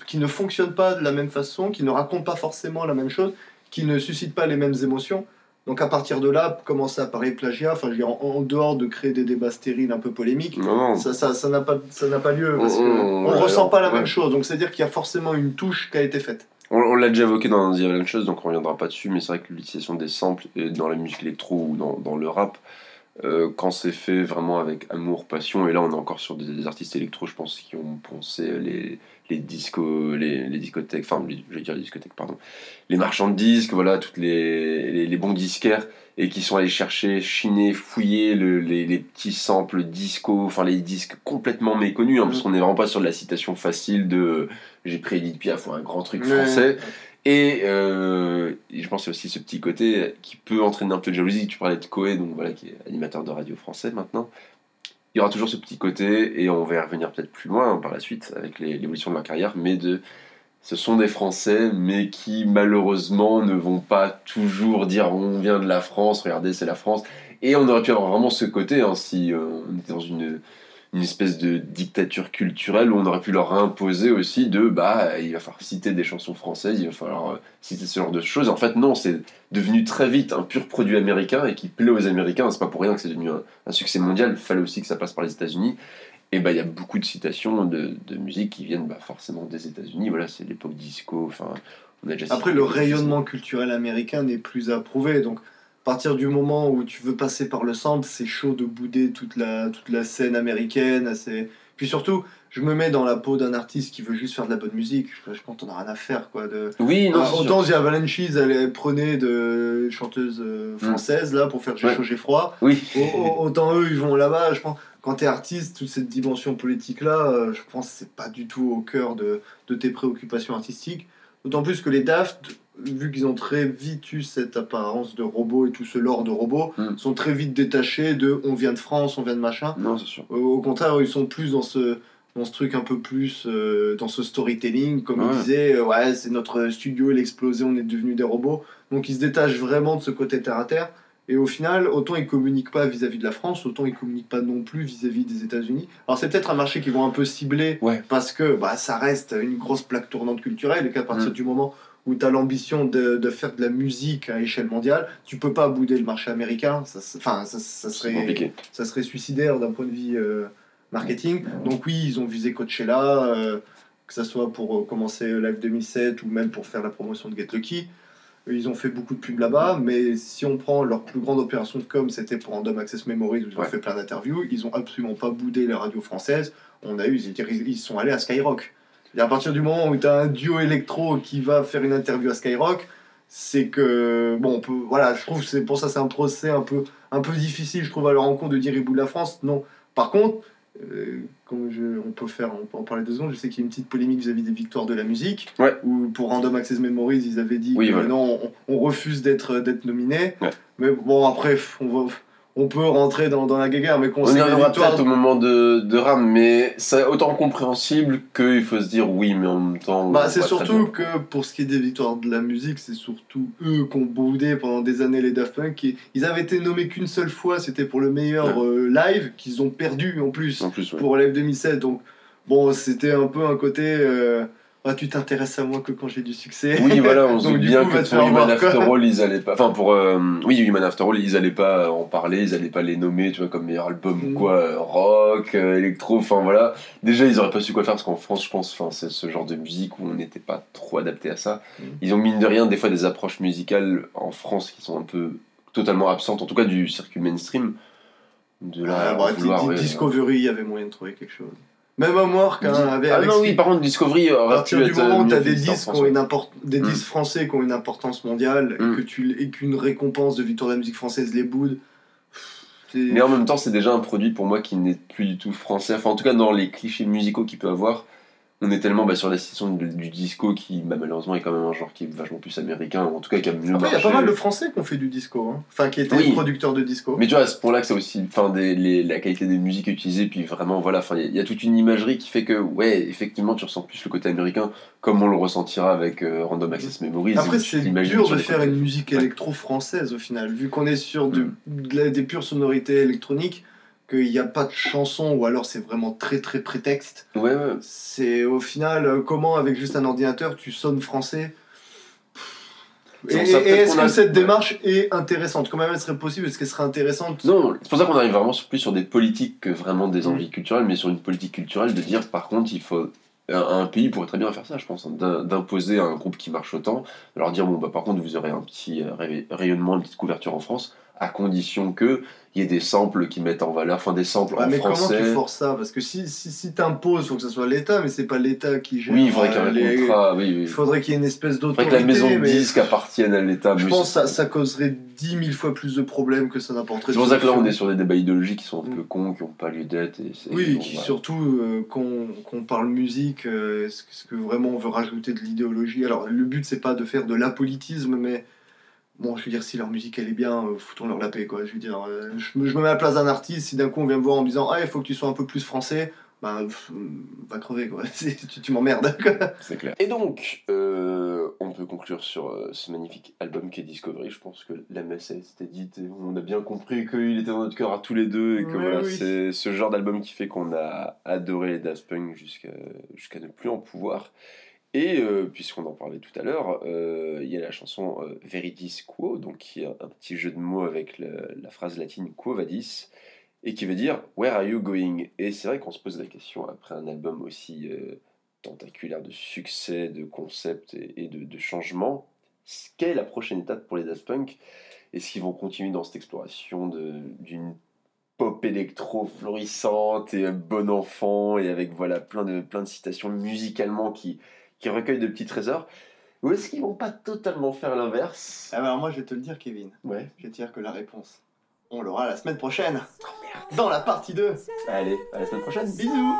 qui ne fonctionnent pas de la même façon, qui ne racontent pas forcément la même chose, qui ne suscitent pas les mêmes émotions. Donc à partir de là, commencer à parler plagiat, enfin je veux dire, en, en dehors de créer des débats stériles un peu polémiques, Non, ça ça ça n'a pas ça n'a pas lieu parce Mm, que mm, on ouais, ressent pas la ouais. même chose. Donc c'est à dire qu'il y a forcément une touche qui a été faite. On, on l'a déjà évoqué dans The Avalanches, donc on reviendra pas dessus, mais c'est vrai que l'utilisation des samples et dans la musique électro ou dans, dans le rap, euh, quand c'est fait vraiment avec amour, passion, et là on est encore sur des, des artistes électro, je pense, qui ont poncé les, les discos, les, les discothèques, enfin, les- je vais dire les discothèques, pardon, les marchands de disques, voilà, toutes les, les, les bons disquaires, et qui sont allés chercher, chiner, fouiller le- les, les petits samples disco, enfin les disques complètement méconnus, hein, parce Mhm. qu'on n'est vraiment pas sur de la citation facile de j'ai pris Edith Piaf ou un grand truc français. Et euh, et je pense qu'il y a aussi ce petit côté qui peut entraîner un peu de jalousie. Tu parlais de Coé, donc voilà, qui est animateur de radio français maintenant. Il y aura toujours ce petit côté, et on va y revenir peut-être plus loin hein, par la suite avec l'évolution de leur carrière, mais de ce sont des Français, mais qui malheureusement ne vont pas toujours dire on vient de la France, regardez c'est la France. Et on aurait pu avoir vraiment ce côté hein, si euh, on était dans une, une espèce de dictature culturelle où on aurait pu leur imposer aussi de bah il va falloir citer des chansons françaises, il va falloir euh, citer ce genre de choses. En fait non, c'est devenu très vite un pur produit américain et qui plaît aux Américains. C'est pas pour rien que c'est devenu un, un succès mondial. Il fallait aussi que ça passe par les États-Unis. Et bah il y a beaucoup de citations de, de musique qui viennent bah, forcément des États-Unis. Voilà, c'est l'époque disco. Enfin, on a déjà Après, le rayonnement culturel américain n'est plus approuvé. Donc, partir du moment où tu veux passer par le sample, c'est chaud de bouder toute la, toute la scène américaine. C'est... Puis surtout, je me mets dans la peau d'un artiste qui veut juste faire de la bonne musique. Je, je pense qu'on a rien à faire. Quoi, de... Oui, non, Ah, autant Zia Valenchis, elle, elle prenait de chanteuses euh, françaises là, pour faire j'ai Ouais. chaud, j'ai froid. Oui. Au- au- Autant eux, ils vont là-bas. Je pense quand t'es artiste, toute cette dimension politique-là, euh, je pense que c'est pas du tout au cœur de, de tes préoccupations artistiques. D'autant plus que les Daft, vu qu'ils ont très vite eu cette apparence de robot et tout ce lore de robot, Mm. sont très vite détachés de on vient de France, on vient de machin. Non, c'est sûr. Au au contraire, ils sont plus dans ce, dans ce truc un peu plus, euh, dans ce storytelling, comme Ouais. ils disaient, euh, ouais, c'est notre studio, il a explosé, on est devenus des robots. Donc ils se détachent vraiment de ce côté terre à terre. Et au final, autant ils communiquent pas vis-à-vis de la France, autant ils communiquent pas non plus vis-à-vis des États-Unis. Alors c'est peut-être un marché qu'ils vont un peu cibler Ouais. parce que bah, ça reste une grosse plaque tournante culturelle et qu'à partir Mm. du moment où tu as l'ambition de, de faire de la musique à échelle mondiale, tu peux pas bouder le marché américain. Ça, Enfin, ça, serait compliqué. ça serait suicidaire d'un point de vue euh, marketing. Donc oui, ils ont visé Coachella, euh, que ce soit pour euh, commencer Live 2007 ou même pour faire la promotion de Get Lucky. Ils ont fait beaucoup de pubs là-bas, mais si on prend leur plus grande opération de com, c'était pour Random Access Memories, où ils ont Ouais. fait plein d'interviews. Ils ont absolument pas boudé les radios françaises. On a eu, ils sont allés à Skyrock. Et à partir du moment où tu as un duo électro qui va faire une interview à Skyrock, c'est que bon, on peut, voilà, je trouve que c'est pour ça c'est un procès un peu un peu difficile, je trouve à leur encontre de dire ils boudent la France. Non. Par contre, euh, comme je, on peut faire, on peut en parler deux secondes. Je sais qu'il y a une petite polémique vis-à-vis des victoires de la musique, Ouais. où pour Random Access Memories, ils avaient dit Oui, que non, on, on refuse d'être d'être nominé. Ouais. Mais bon, après, on va. On peut rentrer dans, dans la guéguerre, mais On y les reviendra victoires. peut-être au moment de, de Ram, mais c'est autant compréhensible qu'il faut se dire oui, mais en même temps. Bah, on c'est surtout que pour ce qui est des victoires de la musique, c'est surtout eux qui ont boudé pendant des années les Daft Punk. Et ils avaient été nommés qu'une seule fois, c'était pour le meilleur euh, live, qu'ils ont perdu en plus En plus, ouais. pour Live 2007. Donc, bon, c'était un peu un côté. euh, ah, tu t'intéresses à moi que quand j'ai du succès. Oui, voilà, on se du bien coup, que pour Human. After All, ils allaient pas. Enfin, pour. euh, Oui, Human After All, ils allaient pas en parler, ils allaient pas les nommer, tu vois, comme meilleur album ou Mm. quoi, euh, rock, euh, électro, enfin voilà. Déjà, ils auraient pas su quoi faire parce qu'en France, je pense, c'est ce genre de musique où on n'était pas trop adapté à ça. Mm. Ils ont mine de rien, des fois, des approches musicales en France qui sont un peu totalement absentes, en tout cas du circuit mainstream. De là, Ah, bah, vouloir, Di- ouais, Discovery, il y avait moyen de trouver quelque chose. Même Homework, hein, avec, Ah avec non, oui, par contre, Discovery À partir du moment où mieux tu as des disques, ont une import- des Mm. disques français qui ont une importance mondiale Mm. et, que tu, et qu'une récompense de victoire de la musique française les boude, Mais en même temps, c'est déjà un produit pour moi qui n'est plus du tout français. Enfin, en tout cas, dans les clichés musicaux qu'il peut avoir, on est tellement bah, sur la station du, du disco qui, bah, malheureusement, est quand même un genre qui est vachement plus américain, en tout cas qui a mieux Après, il y a pas mal de Français qui ont fait du disco, hein. enfin qui étaient Oui. producteurs de disco. Mais tu vois, à ce point-là, que c'est aussi enfin, la qualité des musiques utilisées, puis vraiment, voilà, enfin, il y a- il y, a toute une imagerie qui fait que, ouais, effectivement, tu ressens plus le côté américain, comme on le ressentira avec euh, Random Access Memories. Après, c'est dur de faire une musique Ouais. électro-française au final, vu qu'on est sur de- Mm. de la- des pures sonorités électroniques, qu'il n'y a pas de chanson, ou alors c'est vraiment très très prétexte. Ouais, ouais. C'est au final, euh, comment avec juste un ordinateur tu sonnes français? Et, est-ce que cette démarche est intéressante? Quand même, elle serait possible? Est-ce qu'elle serait intéressante? Non, c'est pour ça qu'on arrive vraiment plus sur des politiques que vraiment des envies culturelles, mais sur une politique culturelle de dire par contre il faut un, un pays pourrait très bien faire ça, je pense, hein, d'im- d'imposer à un groupe qui marche autant, de leur dire bon bah par contre vous aurez un petit euh, ray- rayonnement, une petite couverture en France, à condition que il y ait des samples qui mettent en valeur, enfin des samples Ouais, en mais comment français. tu forces ça? Parce que si, si, si t'imposes, il faut que ce soit l'État, mais c'est pas l'État qui gère. Oui, il faudrait qu'il y ait euh, un les- contrat, oui, oui. Il faudrait qu'il y ait une espèce faudrait d'autorité. que la maison de mais disques appartienne à l'État. Je mais pense que ça, ça causerait 10 000 fois plus de problèmes que ça n'apporterait. C'est pour ça que là on est sur des débats idéologiques qui sont un Mm. peu cons, qui n'ont pas lieu d'être. Oui, bon, qui surtout euh, qu'on qu'on parle musique, euh, est-ce que- est-ce que vraiment on veut rajouter de l'idéologie? Alors le but c'est pas de faire de l'apolitisme, mais bon, je veux dire, si leur musique elle est bien, euh, foutons-leur la paix quoi. Je veux dire, euh, je, me, je me mets à la place d'un artiste, si d'un coup on vient me voir en me disant Ah, il faut que tu sois un peu plus français, bah, pff, va crever quoi, tu, tu m'emmerdes. quoi. C'est clair. Et donc, euh, on peut conclure sur euh, ce magnifique album qui est Discovery. Je pense que la messe a été dite et on a bien compris qu'il était dans notre cœur à tous les deux et que Oui, voilà, oui. c'est ce genre d'album qui fait qu'on a adoré les Daft Punk jusqu'à jusqu'à ne plus en pouvoir. Et euh, puisqu'on en parlait tout à l'heure, euh, il y a la chanson euh, Veridis Quo, donc qui est un petit jeu de mots avec la phrase latine Quo Vadis, et qui veut dire Where are you going? Et c'est vrai qu'on se pose la question après un album aussi euh, tentaculaire de succès, de concepts et, de, de changements, quelle est la prochaine étape pour les Daft Punk? Est-ce qu'ils vont continuer dans cette exploration d'une pop électro florissante et euh, bon enfant et avec voilà plein de, plein de citations musicalement qui, qui recueillent de petits trésors. Ou est-ce qu'ils vont pas totalement faire l'inverse? Ah bah alors moi je vais te le dire Kevin, Ouais. je vais te dire que la réponse, on l'aura la semaine prochaine, Oh, dans la partie 2. Allez, à la semaine prochaine. Bisous